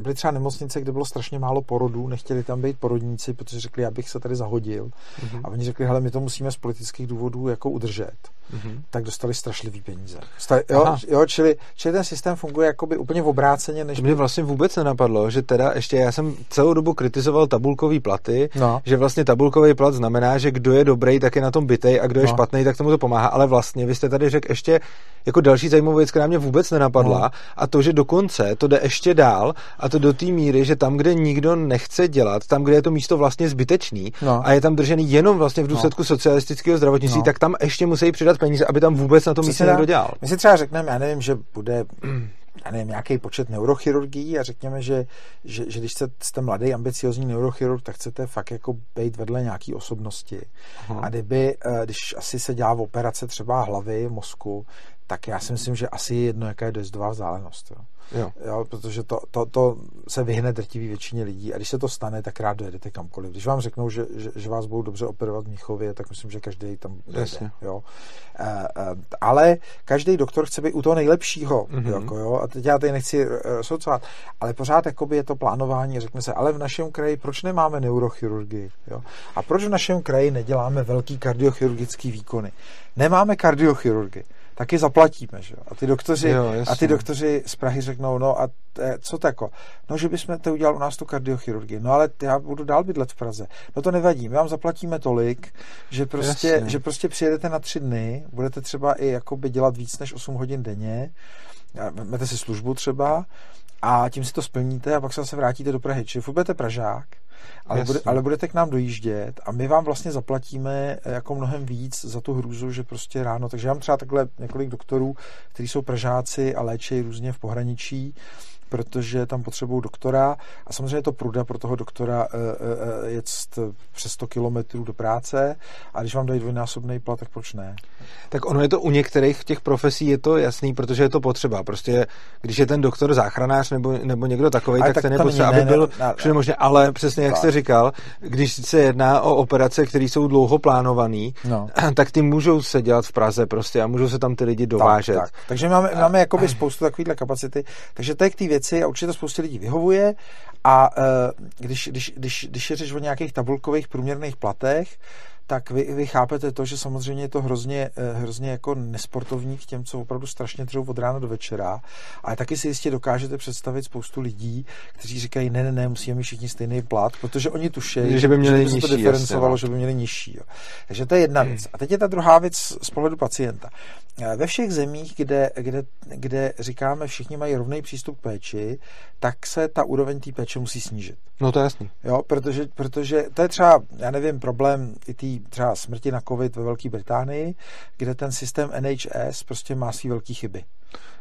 [SPEAKER 2] byly třeba nemocnice, kde bylo strašně málo porodů, nechtěli tam být porodníci, protože řekli, abych se tady zahodil. Mm-hmm. A oni řekli, hele, my to musíme z politických důvodů jako udržet. Mm-hmm. Tak dostali strašlivý peníze. Sta- jo, jo, čili, čili ten systém funguje jakoby úplně v obráceně, než...
[SPEAKER 1] To mě vlastně vůbec nenapadlo, že teda ještě já jsem celou dobu kritizoval tabulkový platy, no. že vlastně tabulkový plat znamená, že kdo je dobrý, tak je na tom bytej a kdo je no. špatný, tak tomu to pomáhá. Ale vlastně vy jste tady řekl ještě jako další zajímavou věc, která mě vůbec nenapadla, no. a to, že dokonce to jde ještě dál a to do té míry, že tam, kde nikdo nechce dělat, tam, kde je to místo vlastně zbytečný no. a je tam držený jenom vlastně v no. důsledku no. socialistického zdravotnictví, no. tak tam ještě musí přidat peníze, aby tam vůbec na tom místě někdo dělal.
[SPEAKER 2] My si třeba řekneme, já nevím, že bude (clears throat) já nevím, nějaký počet neurochirurgií a řekněme, že, že, že když jste, mladý, ambiciozní neurochirurg, tak chcete fakt jako být vedle nějaký osobnosti. Aha. A kdyby, eh, když asi se dělá v operace třeba hlavy, mozku, tak já si myslím, že asi je jedno, jaká je dojezdová vzdálenost. Jo. Jo. Jo, protože to, to, to se vyhne drtivý většině lidí a když se to stane, tak rád dojedete kamkoliv. Když vám řeknou, že, že, že vás budou dobře operovat v Míchově, tak myslím, že každý tam dojede. Jo. E, e, ale každý doktor chce být u toho nejlepšího. Mm-hmm. Jako, jo. A teď já tady nechci rozhodcovat, ale pořád jakoby je to plánování. Řekne se, ale v našem kraji proč nemáme neurochirurgii? Jo? A proč v našem kraji neděláme velký kardiochirurgický výkony? Nemáme kardiochirurgii taky zaplatíme. Že? A, ty doktoři, jo, a ty doktoři z Prahy řeknou, no a t, co tako? No, že bychom to udělali u nás tu kardiochirurgii. No ale já budu dál bydlet v Praze. No to nevadí, my vám zaplatíme tolik, že prostě, že prostě přijedete na tři dny, budete třeba i jakoby dělat víc než 8 hodin denně, máte si službu třeba a tím si to splníte a pak se zase vrátíte do Prahy. Čili budete Pražák, ale, bude, ale budete k nám dojíždět a my vám vlastně zaplatíme eh, jako mnohem víc za tu hrůzu, že prostě ráno, takže já mám třeba takhle několik doktorů, kteří jsou Pražáci a léčí různě v pohraničí protože tam potřebují doktora a samozřejmě je to pruda pro toho doktora uh, uh, jet přes 100 kilometrů do práce a když vám dají dvojnásobný plat, tak proč ne?
[SPEAKER 1] Tak ono je to u některých těch profesí je to jasný, protože je to potřeba. Prostě když je ten doktor záchranář nebo, nebo někdo takový, tak, tak ten je potřeba, aby byl všude možně. Ale přesně jak jste říkal, když se jedná o operace, které jsou dlouho plánované, no. (clears throat) tak ty můžou se dělat v Praze prostě a můžou se tam ty lidi dovážet. Tak, tak.
[SPEAKER 2] Takže máme, máme jakoby spoustu takovýchhle kapacity. Takže to je k té věci a určitě to spoustě lidí vyhovuje. A uh, když, když, když, když je řeč o nějakých tabulkových průměrných platech, tak vy, vy chápete to, že samozřejmě je to hrozně, eh, hrozně jako nesportovní k těm, co opravdu strašně dřou od rána do večera. Ale taky si jistě dokážete představit spoustu lidí, kteří říkají, ne, ne, ne, musíme mít všichni stejný plat, protože oni tuší,
[SPEAKER 1] že by měli
[SPEAKER 2] že
[SPEAKER 1] by
[SPEAKER 2] nižší, to diferencovalo, jasně, no. že by měli nižší. Jo. Takže to je jedna hmm. věc. A teď je ta druhá věc z pohledu pacienta. Eh, ve všech zemích, kde, kde, kde říkáme, všichni mají rovný přístup k péči, tak se ta úroveň té péče musí snížit.
[SPEAKER 1] No to je jasný.
[SPEAKER 2] Jo, protože, protože to je třeba, já nevím, problém i té třeba smrti na covid ve Velké Británii, kde ten systém NHS prostě má svý velké chyby.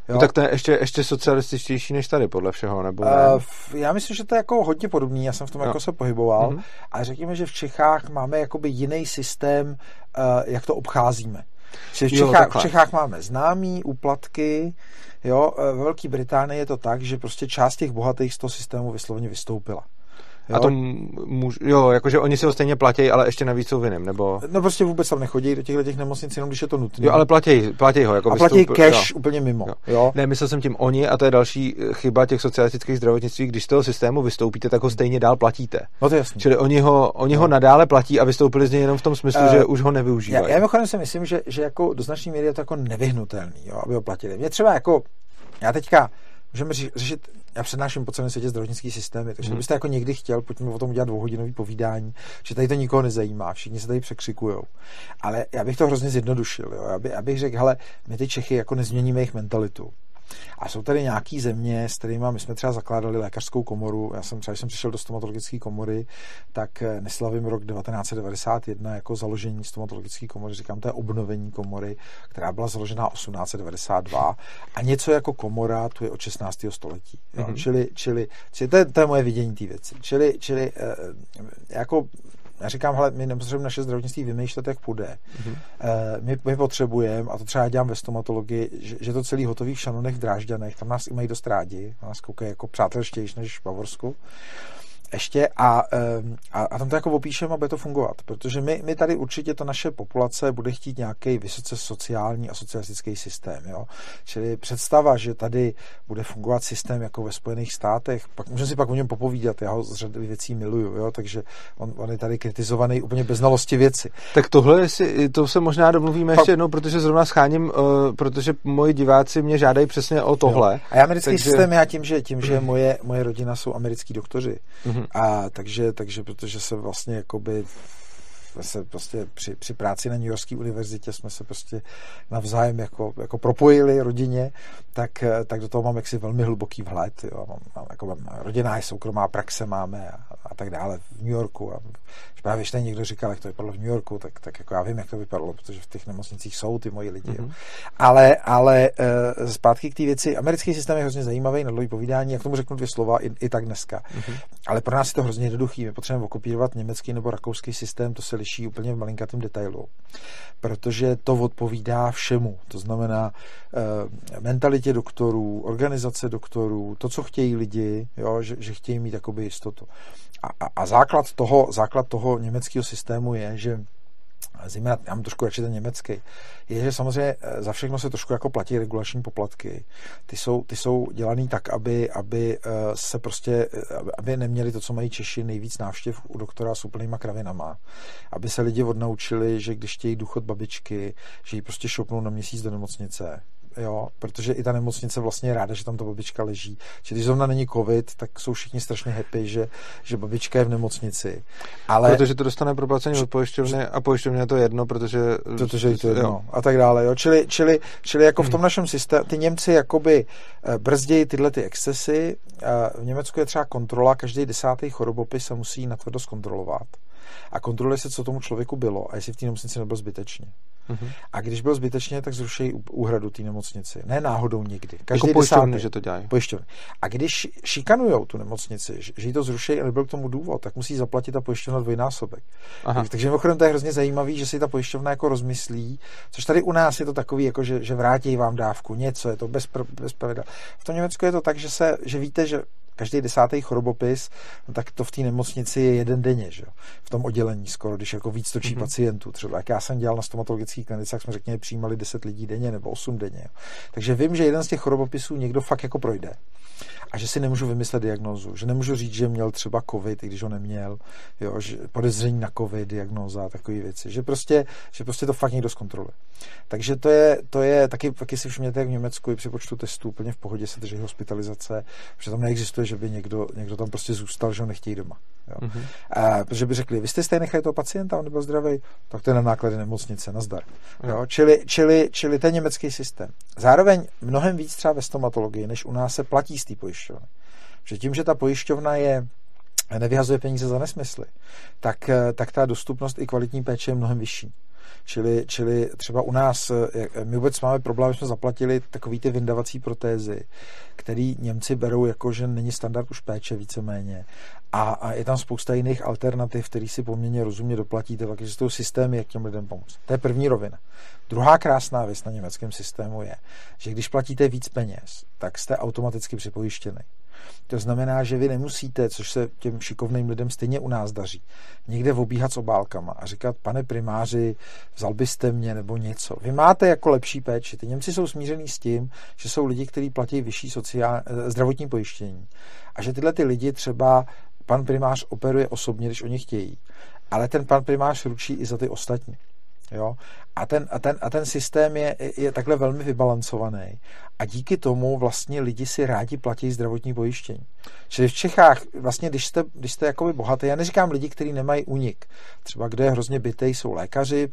[SPEAKER 1] Jo? No tak to je ještě, ještě socialističtější než tady, podle všeho, nebo ne? Uh,
[SPEAKER 2] já myslím, že to je jako hodně podobný, já jsem v tom no. jako se pohyboval, mm-hmm. a řekněme, že v Čechách máme jakoby jiný systém, uh, jak to obcházíme. v, Čechách, v Čechách máme známý, úplatky, jo, ve Velké Británii je to tak, že prostě část těch bohatých z toho systému vysloveně vystoupila.
[SPEAKER 1] Jo? A to můž, jo, jakože oni si ho stejně platí, ale ještě navíc jsou vinem, nebo...
[SPEAKER 2] No prostě vůbec tam nechodí do těchto těch nemocnic, jenom když je to nutné.
[SPEAKER 1] Jo, ale platí, platí ho. Jako
[SPEAKER 2] a platí vystoup... cash jo. úplně mimo. Jo. jo.
[SPEAKER 1] Ne, myslel jsem tím oni a to je další chyba těch socialistických zdravotnictví, když z toho systému vystoupíte, tak ho stejně dál platíte.
[SPEAKER 2] No to je jasný.
[SPEAKER 1] Čili oni ho, oni no. ho nadále platí a vystoupili z něj jenom v tom smyslu, uh, že už ho nevyužívají.
[SPEAKER 2] Já, já mimochodem si myslím, že, že jako do značné míry je to jako nevyhnutelný, jo, aby ho platili. Mě třeba jako, já teďka můžeme řešit, já přednáším po celém světě zdravotnický systémy, takže hmm. kdybyste jako někdy chtěl, pojďme o tom udělat dvouhodinový povídání, že tady to nikoho nezajímá, všichni se tady překřikují. Ale já bych to hrozně zjednodušil. Jo. Já, by, já bych řekl, hele, my ty Čechy jako nezměníme jejich mentalitu. A jsou tady nějaký země, s kterými my jsme třeba zakládali lékařskou komoru. Já jsem třeba, když jsem přišel do stomatologické komory, tak eh, neslavím rok 1991 jako založení stomatologické komory. Říkám, to je obnovení komory, která byla založena 1892 a něco jako komora tu je od 16. století. Jo? Mm-hmm. Čili, čili, čili to, je, to je moje vidění té věci. Čili, čili eh, jako já říkám, hele, my nepotřebujeme naše zdravotnictví vymýšlet, jak půjde. Mm-hmm. My, my potřebujeme, a to třeba já dělám ve stomatologii, že, že to celý hotový v Šanonech, v Drážďanech, tam nás i mají dost rádi, nás koukají jako přátelštější než v Bavorsku ještě a, a, a tam to jako opíšeme a bude to fungovat, protože my, my tady určitě ta naše populace bude chtít nějaký vysoce sociální a socialistický systém, jo? čili představa, že tady bude fungovat systém jako ve Spojených státech, pak můžeme si pak o něm popovídat, já ho z řady věcí miluju, jo? takže on, on, je tady kritizovaný úplně bez znalosti věci.
[SPEAKER 1] Tak tohle, jestli, to se možná domluvíme pak, ještě jednou, protože zrovna scháním, uh, protože moji diváci mě žádají přesně o tohle. Jo.
[SPEAKER 2] A já americký takže... systém já tím, že, tím, že moje, moje rodina jsou americký doktoři, mm-hmm Mm-hmm. A takže, takže protože se vlastně jakoby se prostě při, při práci na New Yorkské univerzitě jsme se prostě navzájem jako, jako propojili rodině, tak, tak do toho mám jaksi velmi hluboký vhled. Jo. Mám, mám, jako, mám rodinná je soukromá praxe máme a, a tak dále v New Yorku. A když právě ještě někdo říkal, jak to vypadalo v New Yorku, tak, tak jako já vím, jak to vypadalo, protože v těch nemocnicích jsou ty moji lidi. Mm-hmm. Ale, ale uh, zpátky k té věci. Americký systém je hrozně zajímavý na dlouhý povídání, jak tomu řeknu dvě slova i, i tak dneska. Mm-hmm. Ale pro nás je to hrozně jednoduchý. My potřebujeme okopírovat německý nebo rakouský systém, to se liší úplně v malinkatém detailu. Protože to odpovídá všemu. To znamená uh, mentalitě doktorů, organizace doktorů, to, co chtějí lidi, jo, že, že chtějí mít jakoby jistotu. A, a, a základ, toho, základ toho německého systému je, že zejména, já mám trošku radši ten německý, je, že samozřejmě eh, za všechno se trošku jako platí regulační poplatky. Ty jsou, ty jsou dělaný tak, aby, aby eh, se prostě, eh, aby neměli to, co mají Češi, nejvíc návštěv u doktora s úplnýma kravinama. Aby se lidi odnaučili, že když chtějí důchod babičky, že ji prostě šopnou na měsíc do nemocnice jo, protože i ta nemocnice vlastně je ráda, že tam ta babička leží. Čili když zrovna není covid, tak jsou všichni strašně happy, že, že babička je v nemocnici. Ale...
[SPEAKER 1] Protože to dostane proplacení od pojišťovny a pojišťovně je to jedno, protože...
[SPEAKER 2] Protože je to jedno jo. a tak dále, jo. Čili, čili, čili jako v tom našem systému, ty Němci jakoby eh, brzdějí tyhle ty excesy. V Německu je třeba kontrola, každý desátý chorobopis se musí natvrdo zkontrolovat. A kontroluje se, co tomu člověku bylo a jestli v té nemocnici nebyl zbytečně. Uh-huh. A když byl zbytečně, tak zrušejí úhradu té nemocnici. Ne náhodou nikdy.
[SPEAKER 1] Každý jako pojišťovny, že to dělají.
[SPEAKER 2] Pojišťovny. A když šikanujou tu nemocnici, že jí to zruší a nebyl k tomu důvod, tak musí zaplatit ta pojišťovna dvojnásobek. Aha. Takže mimochodem to je hrozně zajímavý, že si ta pojišťovna jako rozmyslí, což tady u nás je to takový, jako že, že vrátí vám dávku, něco, je to bez, bez pravidel. V tom Německu je to tak, že, se, že víte, že každý desátý chorobopis, no tak to v té nemocnici je jeden denně, že? v tom oddělení skoro, když jako víc točí mm-hmm. pacientů. Třeba jak já jsem dělal na stomatologické klinice, tak jsme řekněme přijímali 10 lidí denně nebo 8 denně. Jo. Takže vím, že jeden z těch chorobopisů někdo fakt jako projde a že si nemůžu vymyslet diagnózu, že nemůžu říct, že měl třeba covid, i když ho neměl, jo, že podezření na covid, diagnóza a takové věci, že prostě, že prostě to fakt někdo zkontroluje. Takže to je, to je taky, taky si všimněte, jak v Německu i při počtu testů úplně v pohodě se drží hospitalizace, protože tam neexistuje, že by někdo, někdo tam prostě zůstal, že ho nechtějí doma. Jo. Mm-hmm. A, protože by řekli, vy jste stejně nechali toho pacienta, on nebyl zdravý, tak to je na náklady nemocnice, nazdar. Mm. Jo. Čili, čili, čili ten německý systém. Zároveň mnohem víc třeba ve stomatologii, než u nás se platí z té pojišťovny. Protože tím, že ta pojišťovna je nevyhazuje peníze za nesmysly, tak, tak ta dostupnost i kvalitní péče je mnohem vyšší. Čili, čili třeba u nás, my vůbec máme problém, jsme zaplatili takový ty vyndavací protézy, který Němci berou jako, že není standard už péče víceméně. A, a je tam spousta jiných alternativ, který si poměrně rozumně doplatíte, takže jsou systémy, jak těm lidem pomoct. To je první rovina. Druhá krásná věc na německém systému je, že když platíte víc peněz, tak jste automaticky připojištěni. To znamená, že vy nemusíte, což se těm šikovným lidem stejně u nás daří, někde obíhat s obálkama a říkat, pane primáři, vzal byste mě nebo něco. Vy máte jako lepší péči. Ty Němci jsou smířený s tím, že jsou lidi, kteří platí vyšší sociál, eh, zdravotní pojištění. A že tyhle ty lidi třeba pan primář operuje osobně, když oni chtějí. Ale ten pan primář ručí i za ty ostatní. Jo? A, ten, a, ten, a ten systém je, je takhle velmi vybalancovaný. A díky tomu vlastně lidi si rádi platí zdravotní pojištění. Čili v Čechách, vlastně, když jste, když jste jakoby bohatý, já neříkám lidi, kteří nemají unik. Třeba kde je hrozně bytej, jsou lékaři,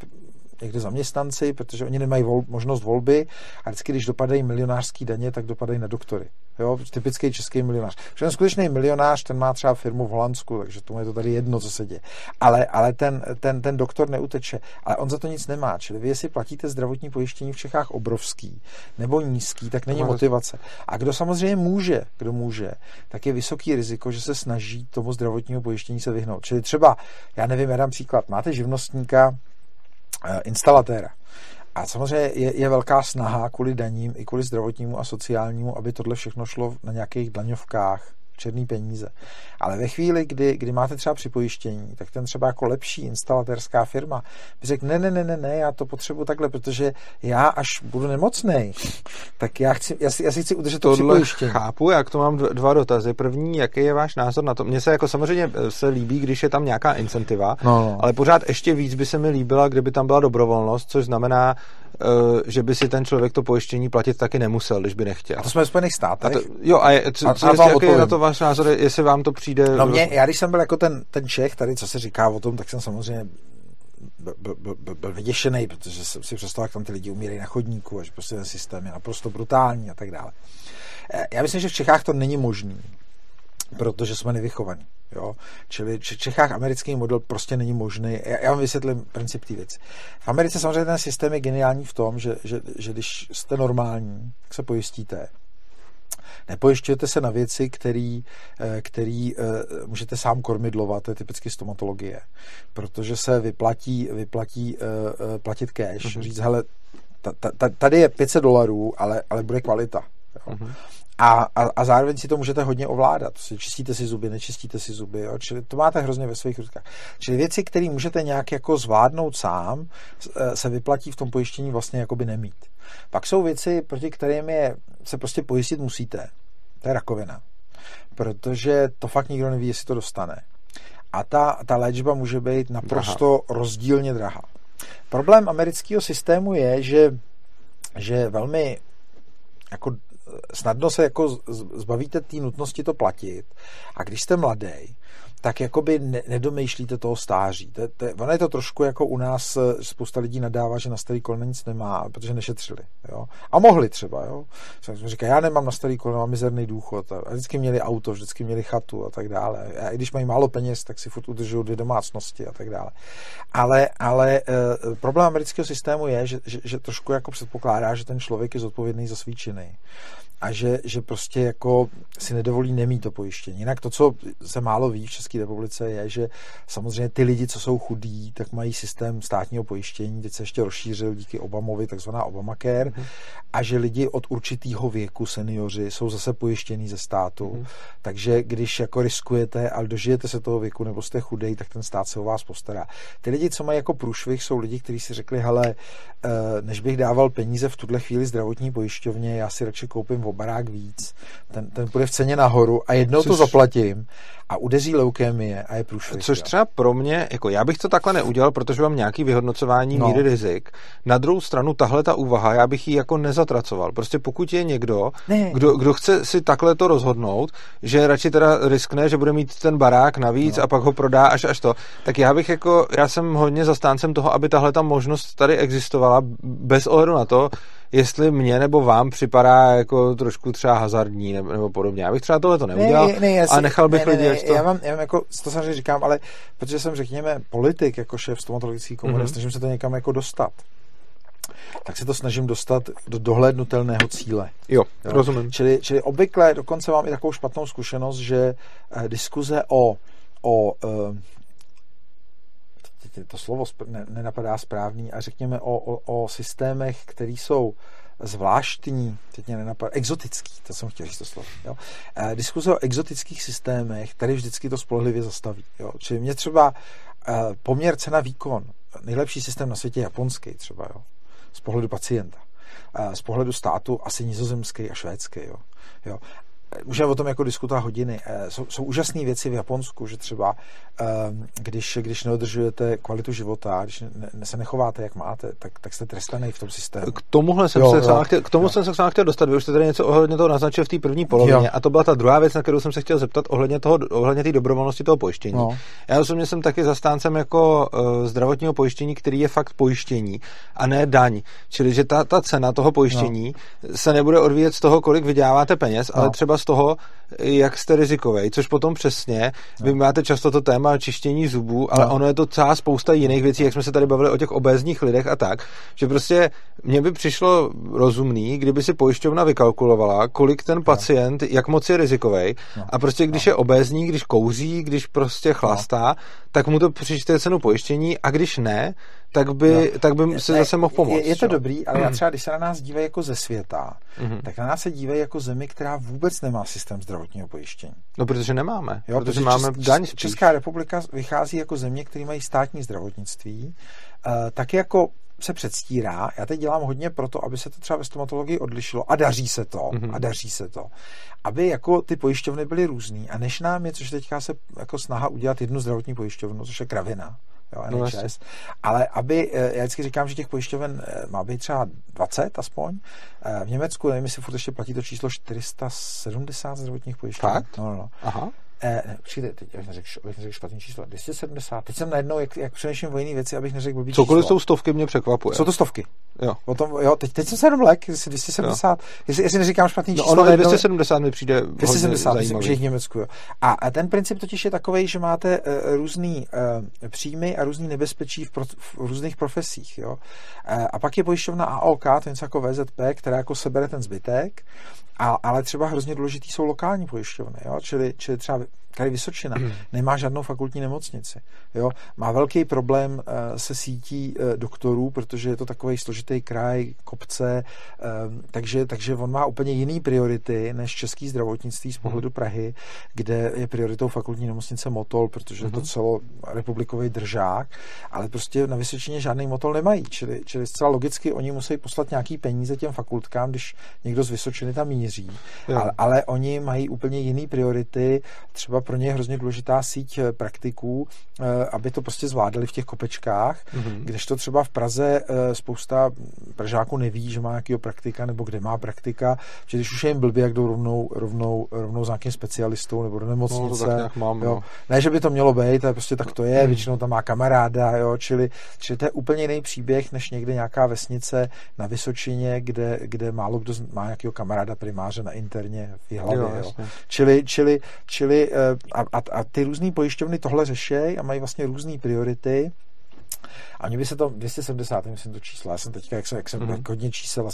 [SPEAKER 2] někde zaměstnanci, protože oni nemají vol, možnost volby a vždycky, když dopadají milionářský daně, tak dopadají na doktory. Jo, typický český milionář. Že ten skutečný milionář, ten má třeba firmu v Holandsku, takže tomu je to tady jedno, co se děje. Ale, ale ten, ten, ten doktor neuteče. Ale on za to nic nemá. Čili vy, jestli platíte zdravotní pojištění v Čechách obrovský nebo nízký, tak není motivace. A kdo samozřejmě může, kdo může, tak je vysoký riziko, že se snaží tomu zdravotnímu pojištění se vyhnout. Čili třeba, já nevím, já dám příklad, máte živnostníka, instalatéra. A samozřejmě je, je velká snaha kvůli daním i kvůli zdravotnímu a sociálnímu, aby tohle všechno šlo na nějakých daňovkách, černý peníze. Ale ve chvíli, kdy, kdy máte třeba připojištění, tak ten třeba jako lepší instalatérská firma by řekl, ne, ne, ne, ne, ne, já to potřebuji takhle, protože já až budu nemocný, tak já, chci, já, si, já si chci udržet to připojištění.
[SPEAKER 1] chápu, jak to mám dva dotazy. První, jaký je váš názor na to? Mně se jako samozřejmě eh, se líbí, když je tam nějaká incentiva, no, no. ale pořád ještě víc by se mi líbila, kdyby tam byla dobrovolnost, což znamená, Eh, že by si ten člověk to pojištění platit taky nemusel, když by nechtěl.
[SPEAKER 2] A to jsme ve Spojených státech.
[SPEAKER 1] A to, jo, a, je, co, a, co, a jaký je na to váš názor, jestli vám to přijde...
[SPEAKER 2] No mě, já když jsem byl jako ten, ten Čech, tady co se říká o tom, tak jsem samozřejmě byl, byl, byl, byl vyděšený, protože jsem si představil, jak tam ty lidi umírají na chodníku a že prostě ten systém je naprosto brutální a tak dále. Eh, já myslím, že v Čechách to není možný, protože jsme nevychovaní. Jo? Čili v Čechách americký model prostě není možný. Já, já vám vysvětlím princip té věci. V Americe samozřejmě ten systém je geniální v tom, že, že, že když jste normální, tak se pojistíte. Nepojišťujete se na věci, který, eh, který eh, můžete sám kormidlovat, to je typicky stomatologie, protože se vyplatí, vyplatí eh, platit cash, mm-hmm. říct, hele, tady je 500 dolarů, ale, ale bude kvalita. Jo. Mm-hmm. A, a, a zároveň si to můžete hodně ovládat. Si čistíte si zuby, nečistíte si zuby. Jo? Čili to máte hrozně ve svých rukách. Čili věci, které můžete nějak jako zvládnout sám, se vyplatí v tom pojištění vlastně jakoby nemít. Pak jsou věci, proti kterým je, se prostě pojistit musíte. To je rakovina. Protože to fakt nikdo neví, jestli to dostane. A ta, ta léčba může být naprosto drahá. rozdílně drahá. Problém amerického systému je, že, že velmi jako snadno se jako zbavíte té nutnosti to platit a když jste mladý, tak jakoby ne, nedomýšlíte toho stáří. To, to, ono je to trošku jako u nás, eh, spousta lidí nadává, že na starý kolena nic nemá, protože nešetřili. Jo? A mohli třeba. Jo? Říká, já nemám na starý kolena, mám mizerný důchod. A vždycky měli auto, vždycky měli chatu a tak dále. A i když mají málo peněz, tak si furt udržují dvě domácnosti a tak dále. Ale, ale e, problém amerického systému je, že, že, že trošku jako předpokládá, že ten člověk je zodpovědný za svý činy a že, že prostě jako si nedovolí nemít to pojištění. Jinak to, co se málo ví v České republice, je, že samozřejmě ty lidi, co jsou chudí, tak mají systém státního pojištění, teď se ještě rozšířil díky Obamovi, takzvaná Obamacare, mm-hmm. a že lidi od určitého věku, seniori, jsou zase pojištění ze státu. Mm-hmm. Takže když jako riskujete a dožijete se toho věku nebo jste chudej, tak ten stát se o vás postará. Ty lidi, co mají jako průšvih, jsou lidi, kteří si řekli, hele, eh, než bych dával peníze v tuhle chvíli zdravotní pojišťovně, já si radši koupím barák víc, ten, ten půjde v ceně nahoru a jednou Což... to zaplatím a udeří leukémie a je průšvih.
[SPEAKER 1] Což třeba pro mě, jako já bych to takhle neudělal, protože mám nějaký vyhodnocování no. míry rizik. Na druhou stranu tahle ta úvaha, já bych ji jako nezatracoval. Prostě pokud je někdo, ne. Kdo, kdo chce si takhle to rozhodnout, že radši teda riskne, že bude mít ten barák navíc no. a pak ho prodá až až to, tak já bych jako, já jsem hodně zastáncem toho, aby tahle ta možnost tady existovala bez ohledu na to, jestli mě nebo vám připadá jako trošku třeba hazardní nebo, nebo podobně. Já bych třeba tohle to neudělal ne, ne, a nechal bych ne, lidi,
[SPEAKER 2] ne, to... Já mám, já mám jako, to samozřejmě říkám, ale protože jsem, řekněme, politik jako šéf stomatologické komory, mm-hmm. snažím se to někam jako dostat tak se to snažím dostat do dohlednutelného cíle.
[SPEAKER 1] Jo, jo? rozumím.
[SPEAKER 2] Čili, čili obvykle dokonce mám i takovou špatnou zkušenost, že eh, diskuze o, o eh, to slovo nenapadá správný, a řekněme o, o, o systémech, které jsou zvláštní, teď mě nenapadá, exotický, to jsem chtěl říct to slovo. Jo. E, diskuze o exotických systémech tady vždycky to spolehlivě zastaví. Jo. Čili mě třeba e, poměr cena výkon, nejlepší systém na světě japonský třeba, jo, z pohledu pacienta. E, z pohledu státu asi nizozemský a švédský. Jo. Jo můžeme o tom jako diskutovat hodiny. Eh, jsou, jsou úžasné věci v Japonsku, že třeba ehm, když, když neodržujete kvalitu života, když ne, se nechováte, jak máte, tak, tak jste trestaný v tom systému.
[SPEAKER 1] K tomuhle jsem jo, se jo, chtěl, k tomu jo. jsem se k chtěl dostat. Vy už jste tady něco ohledně toho naznačil v té první polovině. Jo. A to byla ta druhá věc, na kterou jsem se chtěl zeptat ohledně toho, ohledně té dobrovolnosti toho pojištění. No. Já osobně jsem taky zastáncem jako uh, zdravotního pojištění, který je fakt pojištění a ne daň. Čili, že ta, ta cena toho pojištění no. se nebude odvíjet z toho, kolik vyděláváte peněz, no. ale třeba z toho, jak jste rizikový, což potom přesně, no. vy máte často to téma čištění zubů, ale no. ono je to celá spousta jiných věcí, jak jsme se tady bavili o těch obézních lidech a tak, že prostě mně by přišlo rozumný, kdyby si pojišťovna vykalkulovala, kolik ten pacient, no. jak moc je rizikový no. a prostě když no. je obézní, když kouří, když prostě chlastá, no. tak mu to přičte cenu pojištění a když ne, tak by, no. tak by se ne, zase mohl pomoct.
[SPEAKER 2] Je, je to jo? dobrý, ale já třeba, když se na nás dívají jako ze světa, mm-hmm. tak na nás se dívají jako zemi, která vůbec nemá systém zdravotního pojištění.
[SPEAKER 1] No, protože nemáme. Jo, protože, protože máme Čes, daň spíš.
[SPEAKER 2] Česká republika vychází jako země, které mají státní zdravotnictví, uh, tak jako se předstírá, já teď dělám hodně pro to, aby se to třeba ve stomatologii odlišilo a daří se to, mm-hmm. a daří se to, aby jako ty pojišťovny byly různý a než nám je, což teďka se jako snaha udělat jednu zdravotní pojišťovnu, což je kravina, jo, NHS. No, ale aby, eh, já vždycky říkám, že těch pojišťoven eh, má být třeba 20 aspoň. Eh, v Německu, nevím, jestli furt ještě platí to číslo 470 zdravotních pojišťoven.
[SPEAKER 1] Fakt?
[SPEAKER 2] No, no. no.
[SPEAKER 1] Aha.
[SPEAKER 2] Eh, přijde, teď abych neřekl, abych neřekl špatný číslo, 270. Teď jsem najednou, jak, jak přemýšlím o jiné věci, abych neřekl blbý
[SPEAKER 1] Cokoliv jsou stovky, mě překvapuje.
[SPEAKER 2] Jsou to stovky.
[SPEAKER 1] Jo.
[SPEAKER 2] O tom, jo teď, teď jsem se jenom lek, jestli 270, jestli, jestli neříkám špatný no, číslo.
[SPEAKER 1] Ono 270 mi přijde 270,
[SPEAKER 2] myslím, že v Německu. Jo. A, a ten princip totiž je takový, že máte uh, různý uh, příjmy a různý nebezpečí v, pro, v různých profesích. Jo. Uh, a pak je pojišťovna AOK, to je něco jako VZP, která jako sebere ten zbytek, a, ale třeba hrozně důležitý jsou lokální pojišťovny, jo? Čili, čili třeba Kraj Vysočina nemá žádnou fakultní nemocnici. Jo? Má velký problém uh, se sítí uh, doktorů, protože je to takový složitý kraj, kopce, uh, takže, takže on má úplně jiný priority než český zdravotnictví z pohledu hmm. Prahy, kde je prioritou fakultní nemocnice Motol, protože je to hmm. celo republikový držák, ale prostě na Vysočině žádný Motol nemají, čili, čili zcela logicky oni musí poslat nějaký peníze těm fakultkám, když někdo z Vysočiny tam míří, ale, ale oni mají úplně jiný priority, třeba pro ně je hrozně důležitá síť eh, praktiků, eh, aby to prostě zvládali v těch kopečkách, mm-hmm. kdežto třeba v Praze eh, spousta Pražáků neví, že má nějakého praktika nebo kde má praktika, že když už je jim blbě, jak jdou rovnou, rovnou, rovnou za nějakým specialistou nebo do nemocnice. No, to tak
[SPEAKER 1] mám,
[SPEAKER 2] jo. No. Ne, že by to mělo být, ale prostě tak to je, mm. většinou tam má kamaráda, jo, čili, čili to je úplně jiný příběh, než někde nějaká vesnice na Vysočině, kde, kde málo kdo má nějakého kamaráda primáře na interně v hlavě. Jo, jo. Čili, čili, čili a, a, a ty různé pojišťovny tohle řešejí a mají vlastně různé priority a mně by se to 270, myslím to číslo. Já jsem teďka, jak jsem, jak jsem mm-hmm. hodně čísel,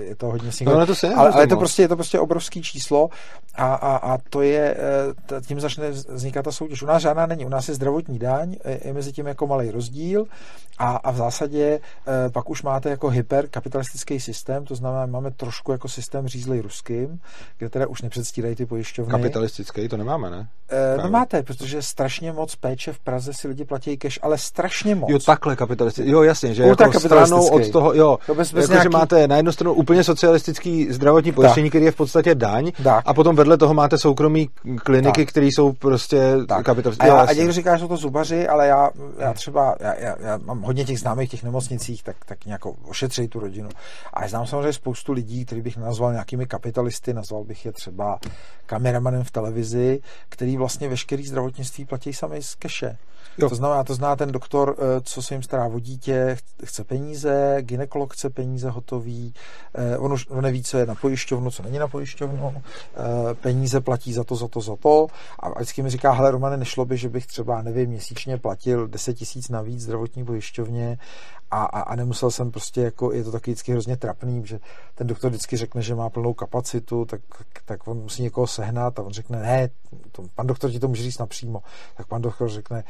[SPEAKER 2] je to hodně single,
[SPEAKER 1] no, to se
[SPEAKER 2] ale, ale je to prostě, je to prostě obrovský číslo a, a, a to je, eh, tím začne vznikat ta soutěž. U nás žádná není, u nás je zdravotní daň, je mezi tím jako malý rozdíl a, a v zásadě eh, pak už máte jako hyperkapitalistický systém, to znamená, máme trošku jako systém řízlej ruským, kde teda už nepředstírají ty pojišťovny.
[SPEAKER 1] Kapitalistický, to nemáme, ne?
[SPEAKER 2] E, no máte, protože strašně moc péče v Praze si lidi platí cash, ale strašně moc.
[SPEAKER 1] Jo, takhle kapitalistický. Jo, jasně, že jako stranou od toho, jo, to bez, bez jako, nějaký... že máte na jednu stranu úplně socialistický zdravotní pojištění, který je v podstatě daň, tak. a potom vedle toho máte soukromí kliniky, které jsou prostě kapitalistické.
[SPEAKER 2] A, a někdo říká, že jsou to zubaři, ale já, já třeba, já, já, já mám hodně těch známých těch nemocnicích, tak, tak nějak ošetří tu rodinu. A já znám samozřejmě spoustu lidí, který bych nazval nějakými kapitalisty, nazval bych je třeba kameramanem v televizi, který vlastně veškerý zdravotnictví platí sami z keše. Jo. To znamená, to zná ten doktor, eh, co se jim stará o dítě, chce peníze, ginekolog chce peníze hotový, on už on neví, co je na pojišťovnu, co není na pojišťovnu, eh, peníze platí za to, za to, za to a vždycky mi říká, hele Romane, nešlo by, že bych třeba, nevím, měsíčně platil 10 tisíc navíc zdravotní pojišťovně a, a, a nemusel jsem prostě, jako, je to taky vždycky hrozně trapný, že ten doktor vždycky řekne, že má plnou kapacitu, tak, tak on musí někoho sehnat a on řekne, ne, to, pan doktor ti to může říct napřímo, tak pan doktor řekne,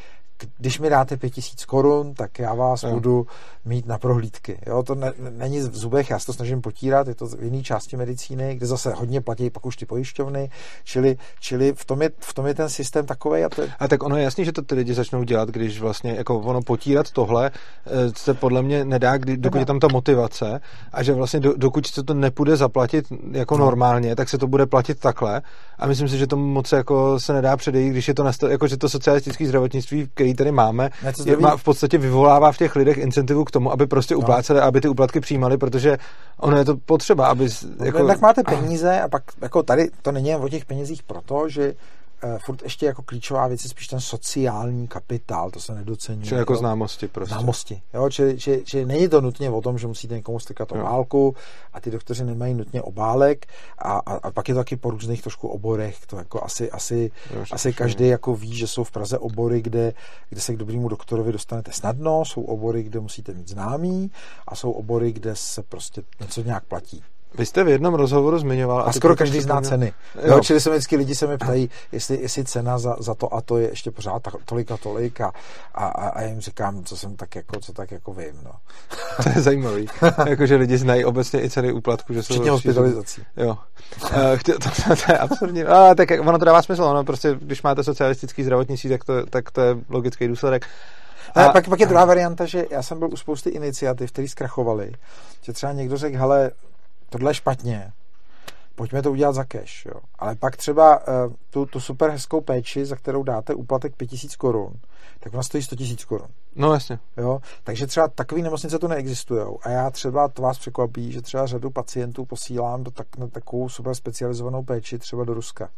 [SPEAKER 2] když mi dáte 5000 korun, tak já vás jo. budu mít na prohlídky. Jo, to ne, není v zubech, já se to snažím potírat, je to v jiné části medicíny, kde zase hodně platí pak už ty pojišťovny, čili, čili v, tom je, v tom je ten systém takový. A, to je...
[SPEAKER 1] a tak ono je jasný, že to ty lidi začnou dělat, když vlastně jako ono potírat tohle eh, se podle mě nedá, kdy, dokud je tam ta motivace a že vlastně do, dokud se to nepůjde zaplatit jako no. normálně, tak se to bude platit takhle a myslím si, že to moc jako se nedá předejít, když je to nastav, jako že to socialistické zdravotnictví, který tady máme, je, má, v podstatě vyvolává v těch lidech incentivu k tomu, aby prostě no. upláceli, aby ty úplatky přijímali, protože ono je to potřeba, aby...
[SPEAKER 2] No, jako... Tak máte peníze a pak jako tady to není o těch penězích proto, že furt ještě jako klíčová věc je spíš ten sociální kapitál, to se nedocení.
[SPEAKER 1] Čili jako, známosti prostě.
[SPEAKER 2] Známosti, jo, čili, čili, čili není to nutně o tom, že musíte někomu stykat obálku a ty doktoři nemají nutně obálek a, a, a pak je to taky po různých trošku oborech, to jako asi, asi, jo, asi každý jako ví, že jsou v Praze obory, kde, kde se k dobrému doktorovi dostanete snadno, jsou obory, kde musíte mít známý a jsou obory, kde se prostě něco nějak platí.
[SPEAKER 1] Vy jste v jednom rozhovoru zmiňoval...
[SPEAKER 2] A, a skoro každý zná ceny. Jo. Jo, čili se vždycky lidi se mi ptají, jestli, jestli cena za, za to a to je ještě pořád tolik a tolik a, a, a jim říkám, co jsem tak jako, co tak jako vím. No.
[SPEAKER 1] To je zajímavý. (laughs) Jakože lidi znají obecně i ceny úplatku. Že
[SPEAKER 2] jsou Včetně hospitalizací.
[SPEAKER 1] Jo. Uh, (laughs) to, to, to, je absurdní. A, tak ono to dává smysl. Ono prostě, když máte socialistický zdravotnictví, tak to, tak to je logický důsledek.
[SPEAKER 2] A, a pak, pak je druhá varianta, že já jsem byl u spousty iniciativ, které zkrachovaly. Že třeba někdo řekl, hele, tohle je špatně, pojďme to udělat za cash. Jo. Ale pak třeba uh, tu, tu super hezkou péči, za kterou dáte úplatek 5000 korun, tak ona stojí 100 000 korun.
[SPEAKER 1] No jasně.
[SPEAKER 2] Jo? Takže třeba takové nemocnice tu neexistují. A já třeba, to vás překvapí, že třeba řadu pacientů posílám do tak, na takovou super specializovanou péči třeba do Ruska.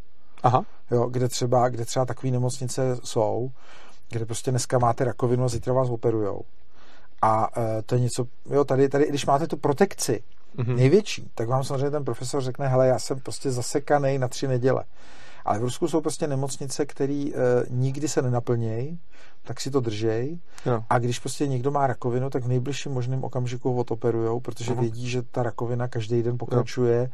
[SPEAKER 1] Aha.
[SPEAKER 2] Jo, kde třeba, kde třeba takové nemocnice jsou, kde prostě dneska máte rakovinu a zítra vás operujou. A uh, to je něco, jo, tady, tady, když máte tu protekci, mm-hmm. největší, tak vám samozřejmě ten profesor řekne, hele, já jsem prostě zasekaný na tři neděle. Ale v Rusku jsou prostě nemocnice, které e, nikdy se nenaplnějí, tak si to držej. Jo. A když prostě někdo má rakovinu, tak v nejbližším možném okamžiku ho odoperujou, protože uh-huh. vědí, že ta rakovina každý den pokračuje. Jo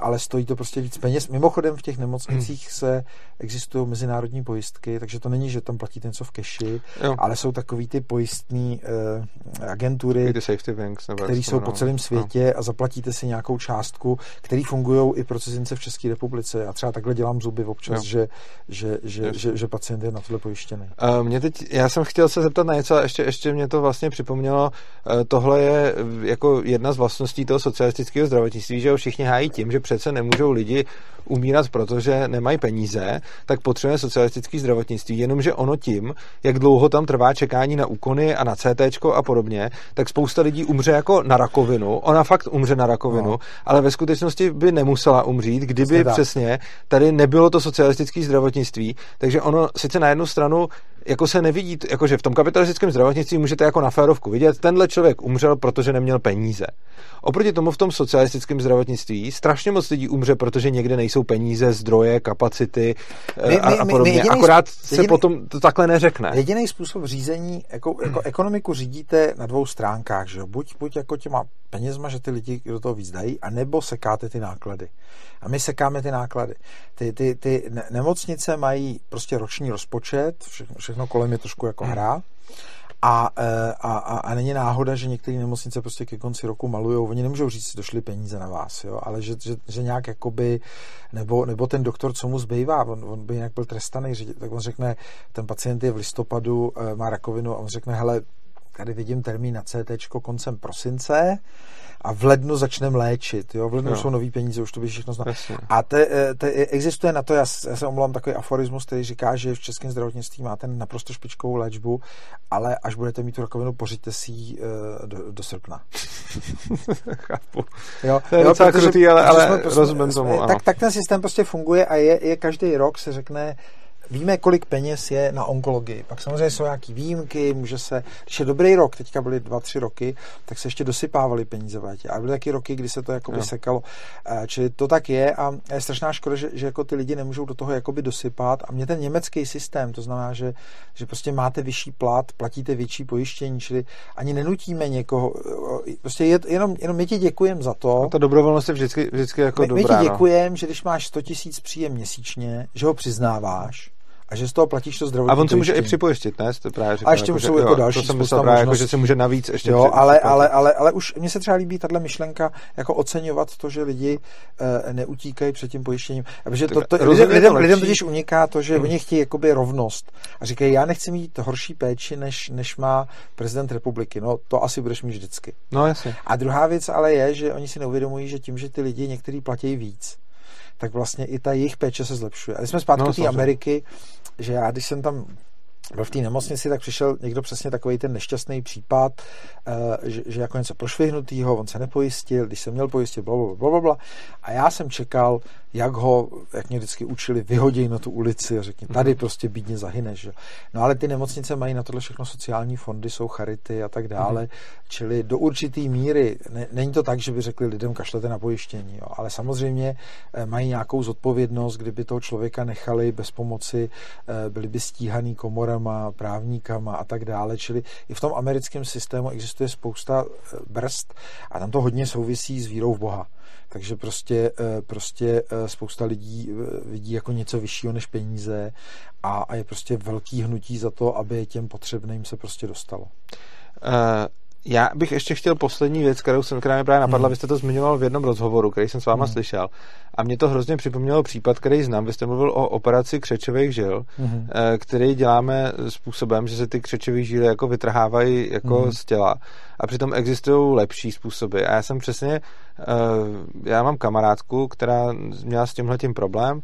[SPEAKER 2] ale stojí to prostě víc peněz. Mimochodem v těch nemocnicích se existují mezinárodní pojistky, takže to není, že tam platíte něco v keši, ale jsou takový ty pojistní uh, agentury,
[SPEAKER 1] safety banks,
[SPEAKER 2] které jsou po celém světě no. a zaplatíte si nějakou částku, které fungují i pro cizince v České republice. Já třeba takhle dělám zuby občas, že, že, že, že, že pacient je na tohle pojištěný.
[SPEAKER 1] Uh, mě teď, já jsem chtěl se zeptat na něco a ještě, ještě mě to vlastně připomnělo. Uh, tohle je jako jedna z vlastností toho socialistického zdravotnictví, že ho všichni hájí tím, že přece nemůžou lidi umírat, protože nemají peníze, tak potřebuje socialistické zdravotnictví. Jenomže ono tím, jak dlouho tam trvá čekání na úkony a na CT a podobně, tak spousta lidí umře jako na rakovinu. Ona fakt umře na rakovinu, no. ale ve skutečnosti by nemusela umřít, kdyby přesně tady nebylo to socialistické zdravotnictví. Takže ono sice na jednu stranu jako se nevidí, jakože v tom kapitalistickém zdravotnictví můžete jako na férovku vidět, tenhle člověk umřel, protože neměl peníze. Oproti tomu v tom socialistickém zdravotnictví strašně moc lidí umře, protože někde nejsou peníze, zdroje, kapacity my, a, a podobně. My jediný, Akorát se jediný, potom to takhle neřekne.
[SPEAKER 2] Jediný způsob řízení, jako, jako ekonomiku řídíte na dvou stránkách, že Buď, buď jako těma penězma, že ty lidi do toho víc dají, anebo sekáte ty náklady. A my sekáme ty náklady. Ty, ty, ty nemocnice mají prostě roční rozpočet, všechno, všechno kolem je trošku jako hra. A, e, a, a, a není náhoda, že některé nemocnice prostě ke konci roku malujou. Oni nemůžou říct, došly peníze na vás, jo, ale že, že, že nějak jakoby, nebo, nebo ten doktor, co mu zbývá, on, on by jinak byl trestaný, tak on řekne, ten pacient je v listopadu, e, má rakovinu a on řekne, hele, tady vidím termín na CT koncem prosince a v lednu začneme léčit. Jo? V lednu jo. jsou nový peníze, už to by všechno znal. A te, eh, te, existuje na to, já, já se omlouvám, takový aforismus, který říká, že v českém zdravotnictví máte naprosto špičkovou léčbu, ale až budete mít tu rakovinu, pořiďte si ji uh, do, do srpna. (laughs)
[SPEAKER 1] Chápu. Jo, to je jo, docela krutý, ale, ale rozumím tomu.
[SPEAKER 2] Tak, tak ten systém prostě funguje a je, je každý rok se řekne, Víme, kolik peněz je na onkologii. Pak samozřejmě jsou nějaké výjimky, může se, když je dobrý rok, teďka byly dva, tři roky, tak se ještě dosypávaly peníze v létě. A byly taky roky, kdy se to jakoby sekalo. Eh, čili to tak je a je strašná škoda, že, že jako ty lidi nemůžou do toho jakoby dosypat. A mě ten německý systém, to znamená, že, že prostě máte vyšší plat, platíte větší pojištění, čili ani nenutíme někoho. Eh, prostě je, jenom, jenom my ti děkujeme za to.
[SPEAKER 1] A ta dobrovolnost je vždycky, vždycky jako
[SPEAKER 2] my,
[SPEAKER 1] dobrá.
[SPEAKER 2] My ti no. děkujeme, no. že když máš 100 tisíc příjem měsíčně, že ho přiznáváš, a že z toho platíš to zdravotní
[SPEAKER 1] A on se může i připojistit, ne? To právě
[SPEAKER 2] říkal, a ještě
[SPEAKER 1] jako,
[SPEAKER 2] jsou jako další
[SPEAKER 1] to jsem myslel právě, jako, že se může navíc ještě
[SPEAKER 2] jo, ale, ale, ale, ale, už mně se třeba líbí tahle myšlenka jako oceňovat to, že lidi uh, neutíkají před tím pojištěním. Protože to, to, lidem, lidem, lidem totiž uniká to, že hmm. oni chtějí jakoby rovnost a říkají, já nechci mít horší péči, než, než má prezident republiky. No to asi budeš mít vždycky.
[SPEAKER 1] No jasně.
[SPEAKER 2] A druhá věc ale je, že oni si neuvědomují, že tím, že ty lidi některý platí víc, tak vlastně i ta jejich péče se zlepšuje. A když jsme zpátky no, do té Ameriky, že já, když jsem tam byl v té nemocnici, tak přišel někdo přesně takový ten nešťastný případ, uh, že, že jako něco prošvihnutýho, on se nepojistil, když se měl pojistit, bla, bla, bla, bla, A já jsem čekal, jak ho, jak mě vždycky učili, vyhodí na tu ulici a řekni, tady mhm. prostě bídně zahyneš. Že? No ale ty nemocnice mají na tohle všechno sociální fondy, jsou charity a tak dále, mm. čili do určitý míry, ne, není to tak, že by řekli lidem kašlete na pojištění, jo, ale samozřejmě eh, mají nějakou zodpovědnost, kdyby toho člověka nechali bez pomoci, eh, byli by stíhaný komorama, právníkama a tak dále, čili i v tom americkém systému existuje spousta eh, brzd a tam to hodně souvisí s vírou v Boha. Takže prostě, eh, prostě eh, spousta lidí vidí jako něco vyššího než peníze a, a je prostě velký hnutí za to, aby těm potřebným se prostě dostalo.
[SPEAKER 1] Uh... Já bych ještě chtěl poslední věc, kterou jsem, která mě právě napadla, hmm. vy jste to zmiňoval v jednom rozhovoru, který jsem s váma hmm. slyšel. A mě to hrozně připomnělo případ, který znám. Vy jste mluvil o operaci křečových žil, hmm. který děláme způsobem, že se ty křečové žíly jako vytrhávají jako hmm. z těla. A přitom existují lepší způsoby. A já jsem přesně, eh, já mám kamarádku, která měla s tímhle tím problém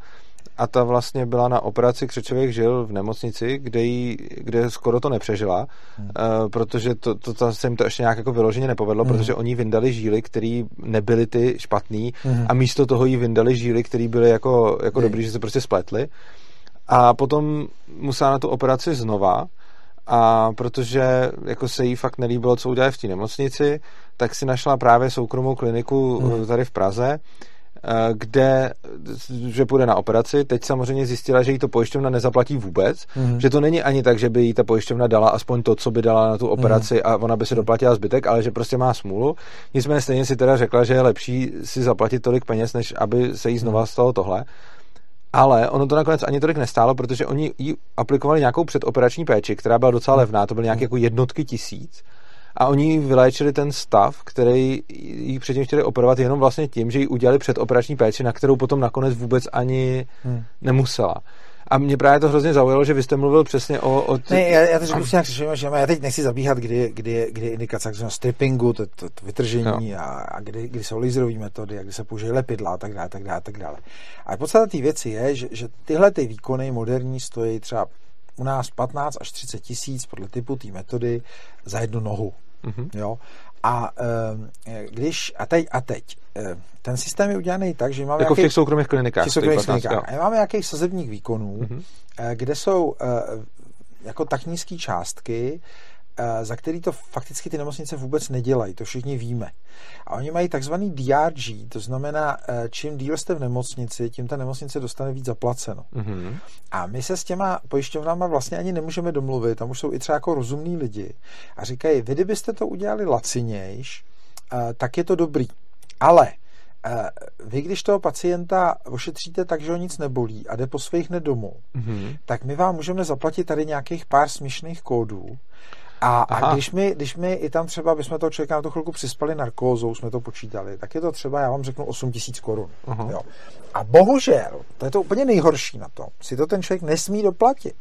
[SPEAKER 1] a ta vlastně byla na operaci křečových žil v nemocnici, kde, jí, kde skoro to nepřežila, hmm. uh, protože to, to, to se jim to ještě nějak jako vyloženě nepovedlo, hmm. protože oni vyndali žíly, které nebyly ty špatný hmm. a místo toho jí vyndali žíly, které byly jako, jako hmm. dobrý, že se prostě spletly. A potom musela na tu operaci znova a protože jako se jí fakt nelíbilo, co udělali v té nemocnici, tak si našla právě soukromou kliniku hmm. tady v Praze, kde, že půjde na operaci. Teď samozřejmě zjistila, že jí to pojišťovna nezaplatí vůbec, mm. že to není ani tak, že by jí ta pojišťovna dala aspoň to, co by dala na tu operaci mm. a ona by si doplatila zbytek, ale že prostě má smůlu. Nicméně stejně si teda řekla, že je lepší si zaplatit tolik peněz, než aby se jí znova mhm. stalo tohle. Ale ono to nakonec ani tolik nestálo, protože oni jí aplikovali nějakou předoperační péči, která byla docela mhm. levná, to byly nějaké mhm. jako jednotky tisíc a oni vyléčili ten stav, který jí předtím chtěli operovat jenom vlastně tím, že ji udělali předoperační péči, na kterou potom nakonec vůbec ani hmm. nemusela. A mě právě to hrozně zaujalo, že vy jste mluvil přesně o... o
[SPEAKER 2] ty... Ne, já, já to řeknu nějak že já teď nechci zabíhat, kdy, kdy, kdy indikace takzvaného strippingu, to, to, to vytržení no. a, a kdy, kdy jsou laserové metody, a kdy se použijí lepidla a tak dále, tak dále, tak dále. A podstata té věci je, že, že tyhle ty výkony moderní stojí třeba u nás 15 až 30 tisíc podle typu té metody za jednu nohu. Mm-hmm. Jo? A e, když, a teď, a teď, e, ten systém je udělaný tak, že máme
[SPEAKER 1] jako jaký, v těch soukromých klinikách.
[SPEAKER 2] V těch soukromých klinikách. A máme nějakých sazebních výkonů, mm-hmm. kde jsou e, jako tak nízké částky, za který to fakticky ty nemocnice vůbec nedělají, to všichni víme. A oni mají takzvaný DRG, to znamená, eh, čím díl jste v nemocnici, tím ta nemocnice dostane víc zaplaceno. Mm-hmm. A my se s těma pojišťovnama vlastně ani nemůžeme domluvit, tam už jsou i třeba jako rozumní lidi a říkají, vy kdybyste to udělali lacinějš, eh, tak je to dobrý. Ale vy, když toho pacienta ošetříte tak, že ho nic nebolí a jde po svých nedomů, mm-hmm. tak my vám můžeme zaplatit tady nějakých pár směšných kódů a, a když, my, když my i tam třeba bychom toho člověka na tu chvilku přispali narkózou, jsme to počítali, tak je to třeba, já vám řeknu, 8 tisíc korun. Jo. A bohužel, to je to úplně nejhorší na tom, si to ten člověk nesmí doplatit.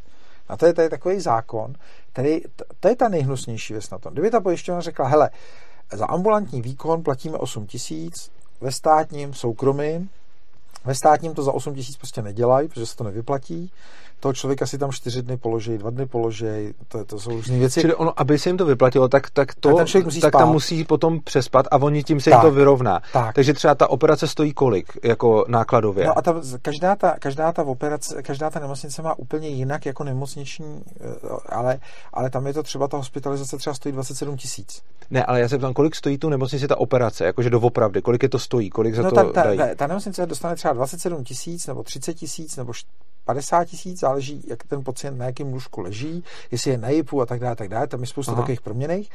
[SPEAKER 2] A to je, to je takový zákon, který, to je ta nejhnusnější věc na tom. Kdyby ta pojišťovna řekla, hele, za ambulantní výkon platíme 8 tisíc, ve státním, soukromým, ve státním to za 8 tisíc prostě nedělají, protože se to nevyplatí toho člověka si tam čtyři dny položí, dva dny položí, to, to jsou různé věci.
[SPEAKER 1] Čili ono, aby se jim to vyplatilo, tak, tak, to, tak, ten musí tak tam musí potom přespat a oni tím se tak, jim to vyrovná. Tak. Takže třeba ta operace stojí kolik, jako nákladově?
[SPEAKER 2] No a ta, každá, ta, každá ta operace, každá ta nemocnice má úplně jinak jako nemocniční, eh, ale, ale tam je to třeba ta hospitalizace třeba stojí 27 tisíc.
[SPEAKER 1] Ne, ale já se ptám, kolik stojí tu nemocnici ta operace, jakože doopravdy, kolik je to stojí, kolik za
[SPEAKER 2] no,
[SPEAKER 1] to
[SPEAKER 2] ta, ta,
[SPEAKER 1] dají?
[SPEAKER 2] ta nemocnice dostane třeba 27 tisíc, nebo 30 tisíc, nebo 50 tisíc, záleží, jak ten pacient na jakém lůžku leží, jestli je na JIPu a tak dále, tak dále, tam je spousta Aha. takových proměných.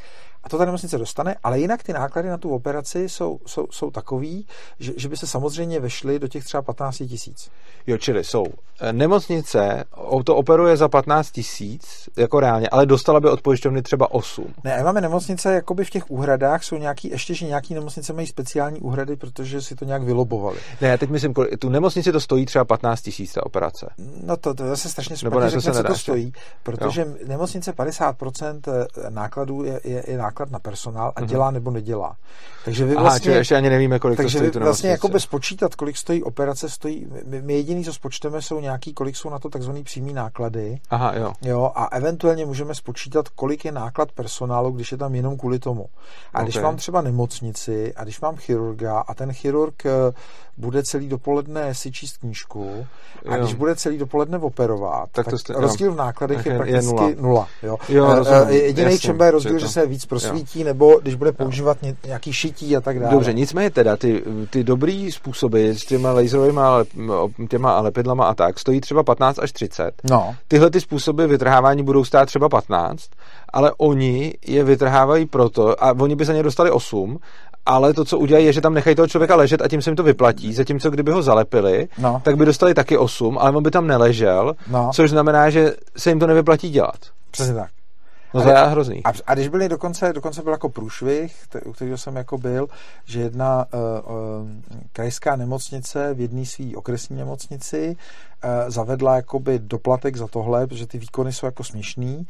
[SPEAKER 2] A to ta nemocnice dostane, ale jinak ty náklady na tu operaci jsou, jsou, jsou takový, že, že by se samozřejmě vešly do těch třeba 15 tisíc.
[SPEAKER 1] Jo, čili jsou nemocnice, to operuje za 15 tisíc, jako reálně, ale dostala by od pojišťovny třeba 8.
[SPEAKER 2] Ne, máme nemocnice, jakoby v těch úhradách jsou nějaký, ještě, že nějaký nemocnice mají speciální úhrady, protože si to nějak vylobovali.
[SPEAKER 1] Ne, já teď myslím, tu nemocnici to stojí třeba 15 tisíc ta operace.
[SPEAKER 2] No to, to zase strašně špatně ne, řekne, to co to stojí, protože jo. nemocnice 50% eh, nákladů je, je, je náklad na personál a mhm. dělá nebo nedělá.
[SPEAKER 1] Takže vy vlastně, Aha, ještě ani nevíme, kolik
[SPEAKER 2] takže
[SPEAKER 1] to stojí
[SPEAKER 2] vy vlastně jako bez počítat, kolik stojí operace, stojí, my, my jediný, co spočteme, jsou nějaký, kolik jsou na to takzvaný přímý náklady.
[SPEAKER 1] Aha, jo.
[SPEAKER 2] jo. A eventuálně můžeme spočítat, kolik je náklad personálu, když je tam jenom kvůli tomu. A když okay. mám třeba nemocnici a když mám chirurga a ten chirurg eh, bude celý dopoledne si číst knížku a jo. když bude celý dopoledne operovat, tak, to jste, rozdíl v nákladech je, je prakticky je nula. nula jo.
[SPEAKER 1] Jo,
[SPEAKER 2] uh, Jediný čem je rozdíl, že se víc prosvítí, jo. nebo když bude používat jo. nějaký šití a tak dále.
[SPEAKER 1] Dobře, nicméně teda ty, ty dobrý způsoby s těma laserovými těma lepidlama a tak stojí třeba 15 až 30.
[SPEAKER 2] No.
[SPEAKER 1] Tyhle ty způsoby vytrhávání budou stát třeba 15, ale oni je vytrhávají proto, a oni by za ně dostali 8, ale to, co udělají, je, že tam nechají toho člověka ležet a tím se jim to vyplatí. Zatímco kdyby ho zalepili, no. tak by dostali taky 8, ale on by tam neležel, no. což znamená, že se jim to nevyplatí dělat.
[SPEAKER 2] Přesně tak.
[SPEAKER 1] No to je hrozný.
[SPEAKER 2] A, a když byli dokonce, dokonce byl jako průšvih, u kterého jsem jako byl, že jedna uh, uh, krajská nemocnice v jedné své okresní nemocnici uh, zavedla jakoby doplatek za tohle, protože ty výkony jsou jako směšný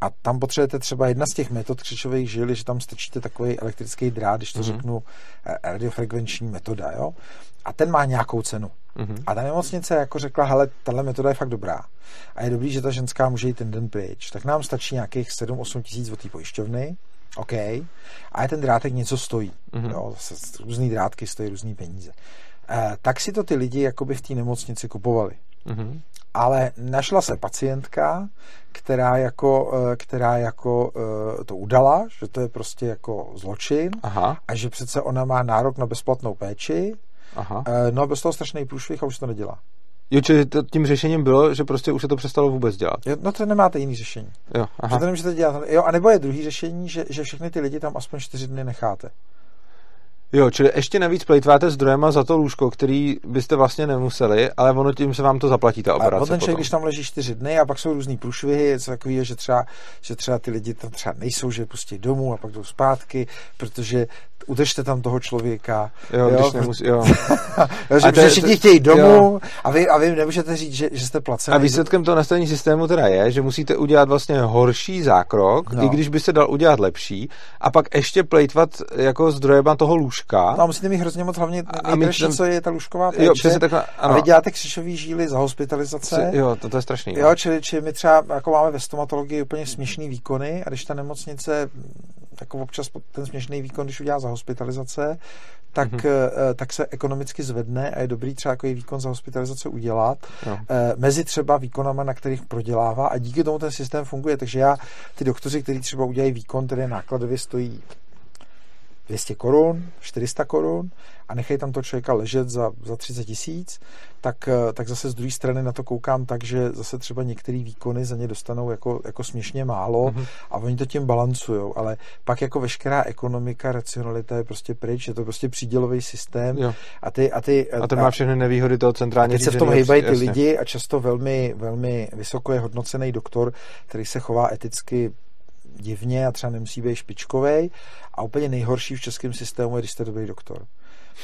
[SPEAKER 2] a tam potřebujete třeba jedna z těch metod křičových žil, že tam strčíte takový elektrický drát, když to mm-hmm. řeknu, radiofrekvenční metoda, jo? A ten má nějakou cenu. Mm-hmm. A ta nemocnice jako řekla, hele, tahle metoda je fakt dobrá. A je dobrý, že ta ženská může jít ten den pryč. Tak nám stačí nějakých 7-8 tisíc od té pojišťovny, OK, a je ten drátek něco stojí. Mm-hmm. Jo, různý drátky stojí různý peníze. E, tak si to ty lidi jakoby v té nemocnici kupovali. Mm-hmm. Ale našla se pacientka, která jako, eh, která jako eh, to udala, že to je prostě jako zločin
[SPEAKER 1] Aha.
[SPEAKER 2] a že přece ona má nárok na bezplatnou péči,
[SPEAKER 1] Aha.
[SPEAKER 2] no a bez toho strašný průšvih a už to nedělá.
[SPEAKER 1] Jo, čili to, tím řešením bylo, že prostě už se to přestalo vůbec dělat.
[SPEAKER 2] Jo, no to nemáte jiný řešení.
[SPEAKER 1] Jo, aha.
[SPEAKER 2] Že to nemůžete dělat. Jo, a nebo je druhý řešení, že, že všechny ty lidi tam aspoň čtyři dny necháte.
[SPEAKER 1] Jo, čili ještě navíc plejtváte zdrojema za to lůžko, který byste vlastně nemuseli, ale ono tím se vám to zaplatí ta operace. A
[SPEAKER 2] ten člověk, když tam leží čtyři dny a pak jsou různý průšvihy, co takový, že třeba, že třeba ty lidi tam třeba nejsou, že je pustí domů a pak jdou zpátky, protože udržte tam toho člověka.
[SPEAKER 1] Jo, jo? když nemusí, jo. (laughs)
[SPEAKER 2] jo že, že všichni chtějí domů a vy, a vy nemůžete říct, že, že jste placený.
[SPEAKER 1] A výsledkem toho nastavení systému teda je, že musíte udělat vlastně horší zákrok, no. i když by se dal udělat lepší, a pak ještě plejtvat jako zdrojema toho lůžka.
[SPEAKER 2] No a musíte mít hrozně moc hlavně nejdražší, tam... co je ta lůžková péče.
[SPEAKER 1] Jo, přesně takhle,
[SPEAKER 2] ano. A vy děláte křišový žíly za hospitalizace.
[SPEAKER 1] Jo, to, to je strašný.
[SPEAKER 2] Jo, čili, čili my třeba jako máme ve stomatologii úplně směšný výkony a když ta nemocnice jako občas ten směšný výkon, když udělá za hospitalizace, tak, mm-hmm. tak se ekonomicky zvedne a je dobrý třeba takový výkon za hospitalizace udělat. No. Mezi třeba výkonama, na kterých prodělává a díky tomu ten systém funguje. Takže já, ty doktoři, kteří třeba udělají výkon, který nákladově stojí 200 korun, 400 korun a nechají tam to člověka ležet za, za 30 tisíc, tak, eh, tak zase z druhé strany na to koukám tak, že zase třeba některé výkony za ně dostanou jako, jako směšně málo mm-hmm. a oni to tím balancují, ale pak jako veškerá ekonomika, racionalita je prostě pryč, je to prostě přídělový systém
[SPEAKER 1] jo.
[SPEAKER 2] a ty... A, ty,
[SPEAKER 1] a ten má všechny nevýhody toho centrálního
[SPEAKER 2] se v tom hejbají ty lidi a často velmi, velmi vysoko je hodnocený doktor, který se chová eticky divně a třeba nemusí být špičkový. A úplně nejhorší v českém systému je, když jste dobrý doktor.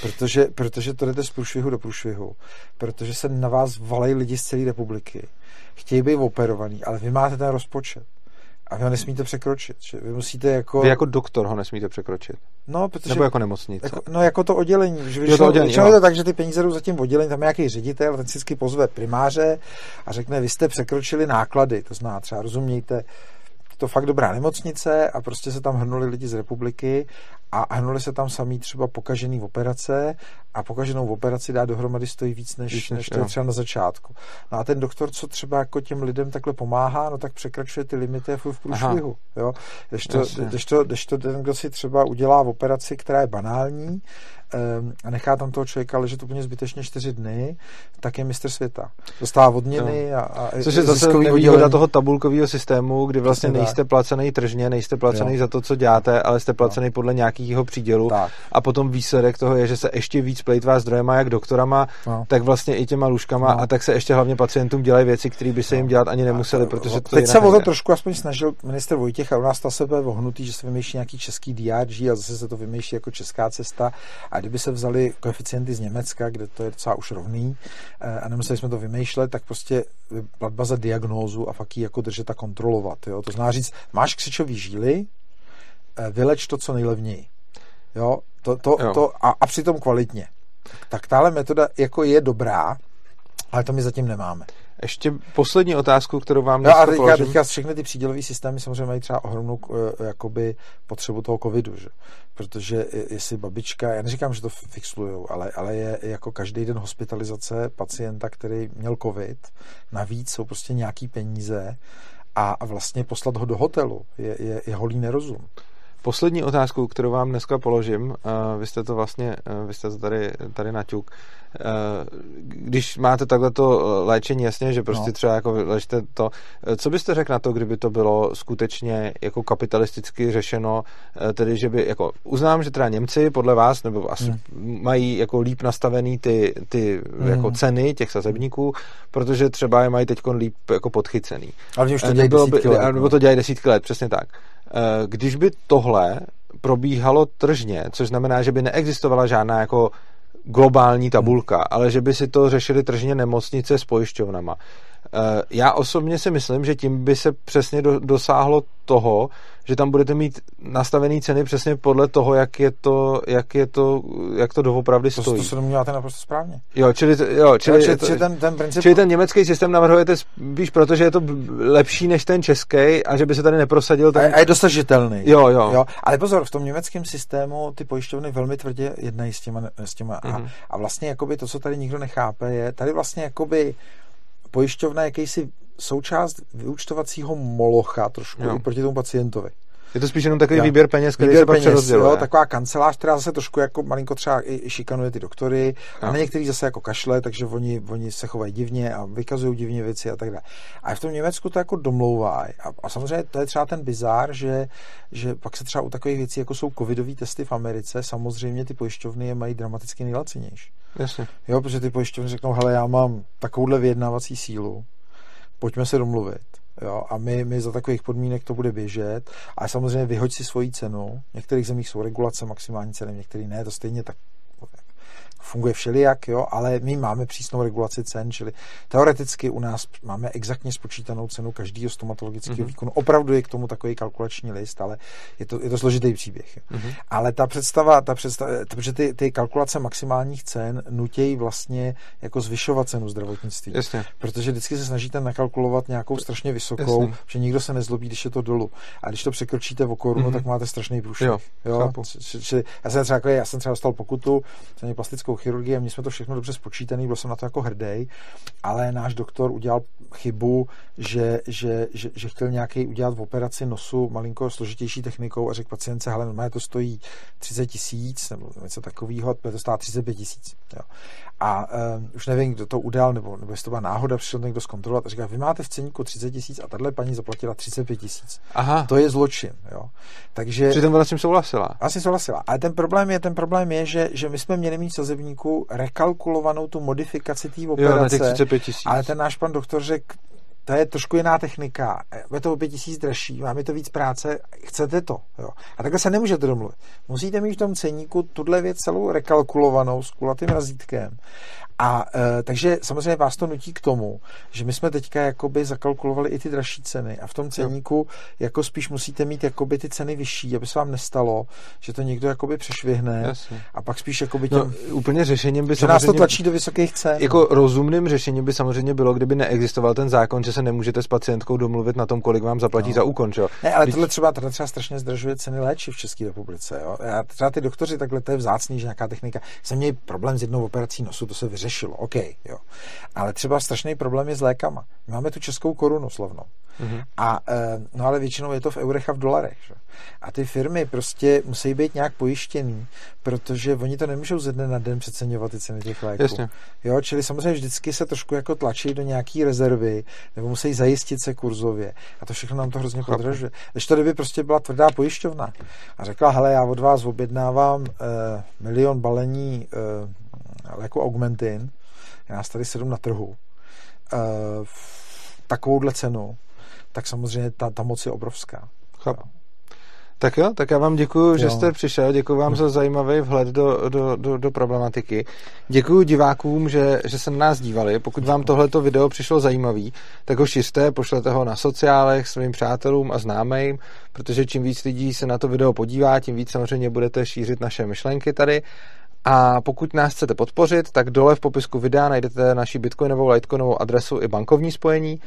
[SPEAKER 2] Protože, protože to jdete z průšvihu do průšvihu. Protože se na vás valají lidi z celé republiky. Chtějí být operovaný, ale vy máte ten rozpočet. A vy ho nesmíte překročit. Že vy musíte jako...
[SPEAKER 1] Vy jako doktor ho nesmíte překročit.
[SPEAKER 2] No, protože...
[SPEAKER 1] Nebo jako nemocnice.
[SPEAKER 2] Jako, no, jako to oddělení. Že jo, to oddělení, je to tak, že ty peníze jdou za tím oddělením, tam je nějaký ředitel, ten vždycky pozve primáře a řekne, vy jste překročili náklady. To zná třeba, rozumějte, to fakt dobrá nemocnice a prostě se tam hrnuli lidi z republiky a hnuli se tam samý třeba pokažený v operace a pokaženou v operaci dá dohromady stojí víc, než, víc, než to je třeba na začátku. No a ten doktor, co třeba jako těm lidem takhle pomáhá, no tak překračuje ty limity v průšvihu. Jo? Když to, když, to, když to ten, kdo si třeba udělá v operaci, která je banální, a nechá tam toho člověka ležet úplně zbytečně čtyři dny, tak je mistr světa. Dostává odměny no. a, a
[SPEAKER 1] Což je zase nevýhoda toho tabulkového systému, kdy vlastně Přesně nejste tak. placený tržně, nejste placený jo. za to, co děláte, ale jste placený no. podle nějakého přídělu tak. a potom výsledek toho je, že se ještě víc plejtvá zdrojema, jak doktorama, no. tak vlastně i těma lůžkama no. a tak se ještě hlavně pacientům dělají věci, které by se jim no. dělat ani nemuseli, protože to
[SPEAKER 2] Teď se o to trošku aspoň snažil minister Vojtěch a u nás ta sebe vohnutý, že se vymýšlí nějaký český DRG a zase se to vymýšlí jako česká cesta a kdyby se vzali koeficienty z Německa, kde to je docela už rovný eh, a nemuseli jsme to vymýšlet, tak prostě platba za diagnózu a fakt ji jako držet a kontrolovat. Jo? To znamená říct, máš křičový žíly, eh, vyleč to co nejlevněji. Jo? To, to, jo. To, a, a přitom kvalitně. Tak tahle metoda jako je dobrá, ale to my zatím nemáme.
[SPEAKER 1] Ještě poslední otázku, kterou vám no a
[SPEAKER 2] teďka, teďka všechny ty přídělové systémy samozřejmě mají třeba ohromnou eh, jakoby, potřebu toho covidu, že? protože jestli babička, já neříkám, že to fixlujou, ale, ale je jako každý den hospitalizace pacienta, který měl covid, navíc jsou prostě nějaký peníze a vlastně poslat ho do hotelu je, je, je holý nerozum.
[SPEAKER 1] Poslední otázku, kterou vám dneska položím, vy jste to vlastně, vy jste to tady, tady naťuk. Když máte takhle to léčení, jasně, že prostě no. třeba jako léčte to, co byste řekl na to, kdyby to bylo skutečně jako kapitalisticky řešeno, tedy že by, jako uznám, že teda Němci podle vás, nebo asi hmm. mají jako líp nastavený ty, ty hmm. jako ceny těch sazebníků, protože třeba je mají teď líp jako podchycený.
[SPEAKER 2] Ale už to dělají desítky
[SPEAKER 1] let. Nebo no. to dělají desítky let, přesně tak. Eh, když by tohle probíhalo tržně, což znamená, že by neexistovala žádná jako globální tabulka, ale že by si to řešili tržně nemocnice s pojišťovnama, já osobně si myslím, že tím by se přesně do, dosáhlo toho, že tam budete mít nastavené ceny přesně podle toho, jak je to, jak je to, jak to doopravdy stojí. To,
[SPEAKER 2] to se domníváte naprosto správně.
[SPEAKER 1] Jo, čili, jo, čili,
[SPEAKER 2] čili, čili, ten, ten princip...
[SPEAKER 1] čili ten německý systém navrhujete spíš proto, že je to lepší než ten český a že by se tady neprosadil ten...
[SPEAKER 2] A, a je dosažitelný.
[SPEAKER 1] Jo, jo, jo.
[SPEAKER 2] Ale pozor, v tom německém systému ty pojišťovny velmi tvrdě jednají s těma, s těma mm-hmm. a, a vlastně jakoby to, co tady nikdo nechápe, je tady vlastně jakoby pojišťovna jakýsi součást vyučtovacího molocha trošku jo. proti tomu pacientovi.
[SPEAKER 1] Je to spíš jenom takový jo. výběr peněz, který výběr se pak peněz, jo,
[SPEAKER 2] taková kancelář, která zase trošku jako malinko třeba i šikanuje ty doktory, jo. a na některý zase jako kašle, takže oni, oni se chovají divně a vykazují divně věci a tak dále. A v tom Německu to jako domlouvají. A, a, samozřejmě to je třeba ten bizár, že, že pak se třeba u takových věcí, jako jsou covidové testy v Americe, samozřejmě ty pojišťovny je mají dramaticky nejlacenější.
[SPEAKER 1] Jasně.
[SPEAKER 2] Jo, protože ty pojišťovny řeknou, hele, já mám takovouhle vyjednávací sílu, pojďme se domluvit. Jo, a my, my za takových podmínek to bude běžet. A samozřejmě vyhoď si svoji cenu. V některých zemích jsou regulace maximální ceny, v některých ne, to stejně tak funguje všelijak, jo, ale my máme přísnou regulaci cen, čili teoreticky u nás máme exaktně spočítanou cenu každého stomatologického mm-hmm. výkonu. Opravdu je k tomu takový kalkulační list, ale je to, je to složitý příběh. Mm-hmm. Ale ta představa, ta představa, protože ty, ty kalkulace maximálních cen nutějí vlastně jako zvyšovat cenu zdravotnictví.
[SPEAKER 1] Jasně.
[SPEAKER 2] Protože vždycky se snažíte nakalkulovat nějakou strašně vysokou, Jasně. že nikdo se nezlobí, když je to dolů. A když to překročíte o korunu, mm-hmm. tak máte strašný průšvih. Jo, jo? Či, či, já jsem třeba, já jsem třeba dostal pokutu za plastickou plastickou chirurgii a my jsme to všechno dobře spočítaný, byl jsem na to jako hrdý, ale náš doktor udělal chybu, že, že, že, že chtěl nějaký udělat v operaci nosu malinko složitější technikou a řekl pacientce, hele, normálně to stojí 30 tisíc nebo něco takového, to stát 35 tisíc. A uh, už nevím, kdo to udal, nebo, nebo jestli to byla náhoda, přišel někdo zkontrolovat a říká, vy máte v ceníku 30 tisíc a tahle paní zaplatila 35 tisíc.
[SPEAKER 1] Aha.
[SPEAKER 2] To je zločin. Jo. Takže...
[SPEAKER 1] Přitom ona s tím souhlasila.
[SPEAKER 2] Asi souhlasila. Ale ten problém je, ten problém je, že, že my jsme měli mít v sazebníku rekalkulovanou tu modifikaci té operace.
[SPEAKER 1] Jo, na těch 35
[SPEAKER 2] ale ten náš pan doktor řekl, to je trošku jiná technika, je to o pět tisíc dražší, máme to víc práce, chcete to. Jo. A takhle se nemůžete domluvit. Musíte mít v tom ceníku tuhle věc celou rekalkulovanou s kulatým razítkem A e, takže samozřejmě vás to nutí k tomu, že my jsme teďka jakoby zakalkulovali i ty dražší ceny a v tom ceníku jako spíš musíte mít jakoby ty ceny vyšší, aby se vám nestalo, že to někdo jakoby přešvihne Jasně. a pak spíš jakoby
[SPEAKER 1] no, těm, no, úplně řešením by
[SPEAKER 2] že nás to tlačí do vysokých cen.
[SPEAKER 1] Jako rozumným řešením by samozřejmě bylo, kdyby neexistoval ten zákon, že se nemůžete s pacientkou domluvit na tom, kolik vám zaplatí no. za úkon. Čo?
[SPEAKER 2] Ne, ale tohle třeba, tohle třeba strašně zdražuje ceny léčiv v České republice. Jo? Já, třeba ty doktoři takhle, to je vzácný, že nějaká technika. Jsem měl problém s jednou operací nosu, to se vyřešilo, OK, jo. Ale třeba strašný problém je s lékama. Máme tu českou korunu slovnou. Mm-hmm. A, eh, no ale většinou je to v eurech a v dolarech. Že? A ty firmy prostě musí být nějak pojištěný, protože oni to nemůžou ze dne na den přeceňovat ty ceny těch léků. Jasně. Jo, čili samozřejmě vždycky se trošku jako tlačí do nějaký rezervy, nebo musí zajistit se kurzově. A to všechno nám to hrozně podražuje. Když to kdyby prostě byla tvrdá pojišťovna a řekla, hele, já od vás objednávám eh, milion balení eh, léku Augmentin, je nás tady sedm na trhu, eh, takovouhle cenu, tak samozřejmě ta, ta moc je obrovská.
[SPEAKER 1] Chápu. Tak jo, tak já vám děkuji, že jste přišel, děkuji vám za zajímavý vhled do, do, do, do problematiky. Děkuji divákům, že, že se na nás dívali. Pokud vám tohleto video přišlo zajímavý, tak ho šiřte, pošlete ho na sociálech svým přátelům a známým, protože čím víc lidí se na to video podívá, tím víc samozřejmě budete šířit naše myšlenky tady. A pokud nás chcete podpořit, tak dole v popisku videa najdete naši bitcoinovou, litecoinovou adresu i bankovní spojení.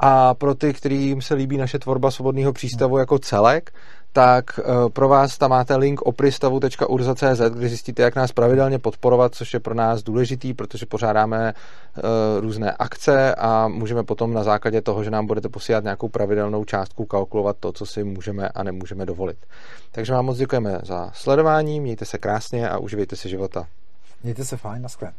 [SPEAKER 1] A pro ty, kterým se líbí naše tvorba svobodného přístavu jako celek, tak eh, pro vás tam máte link opristavu.urza.cz, kde zjistíte, jak nás pravidelně podporovat, což je pro nás důležitý, protože pořádáme eh, různé akce a můžeme potom na základě toho, že nám budete posílat nějakou pravidelnou částku, kalkulovat to, co si můžeme a nemůžeme dovolit. Takže vám moc děkujeme za sledování, mějte se krásně a uživejte si života.
[SPEAKER 2] Mějte se fajn, naschle.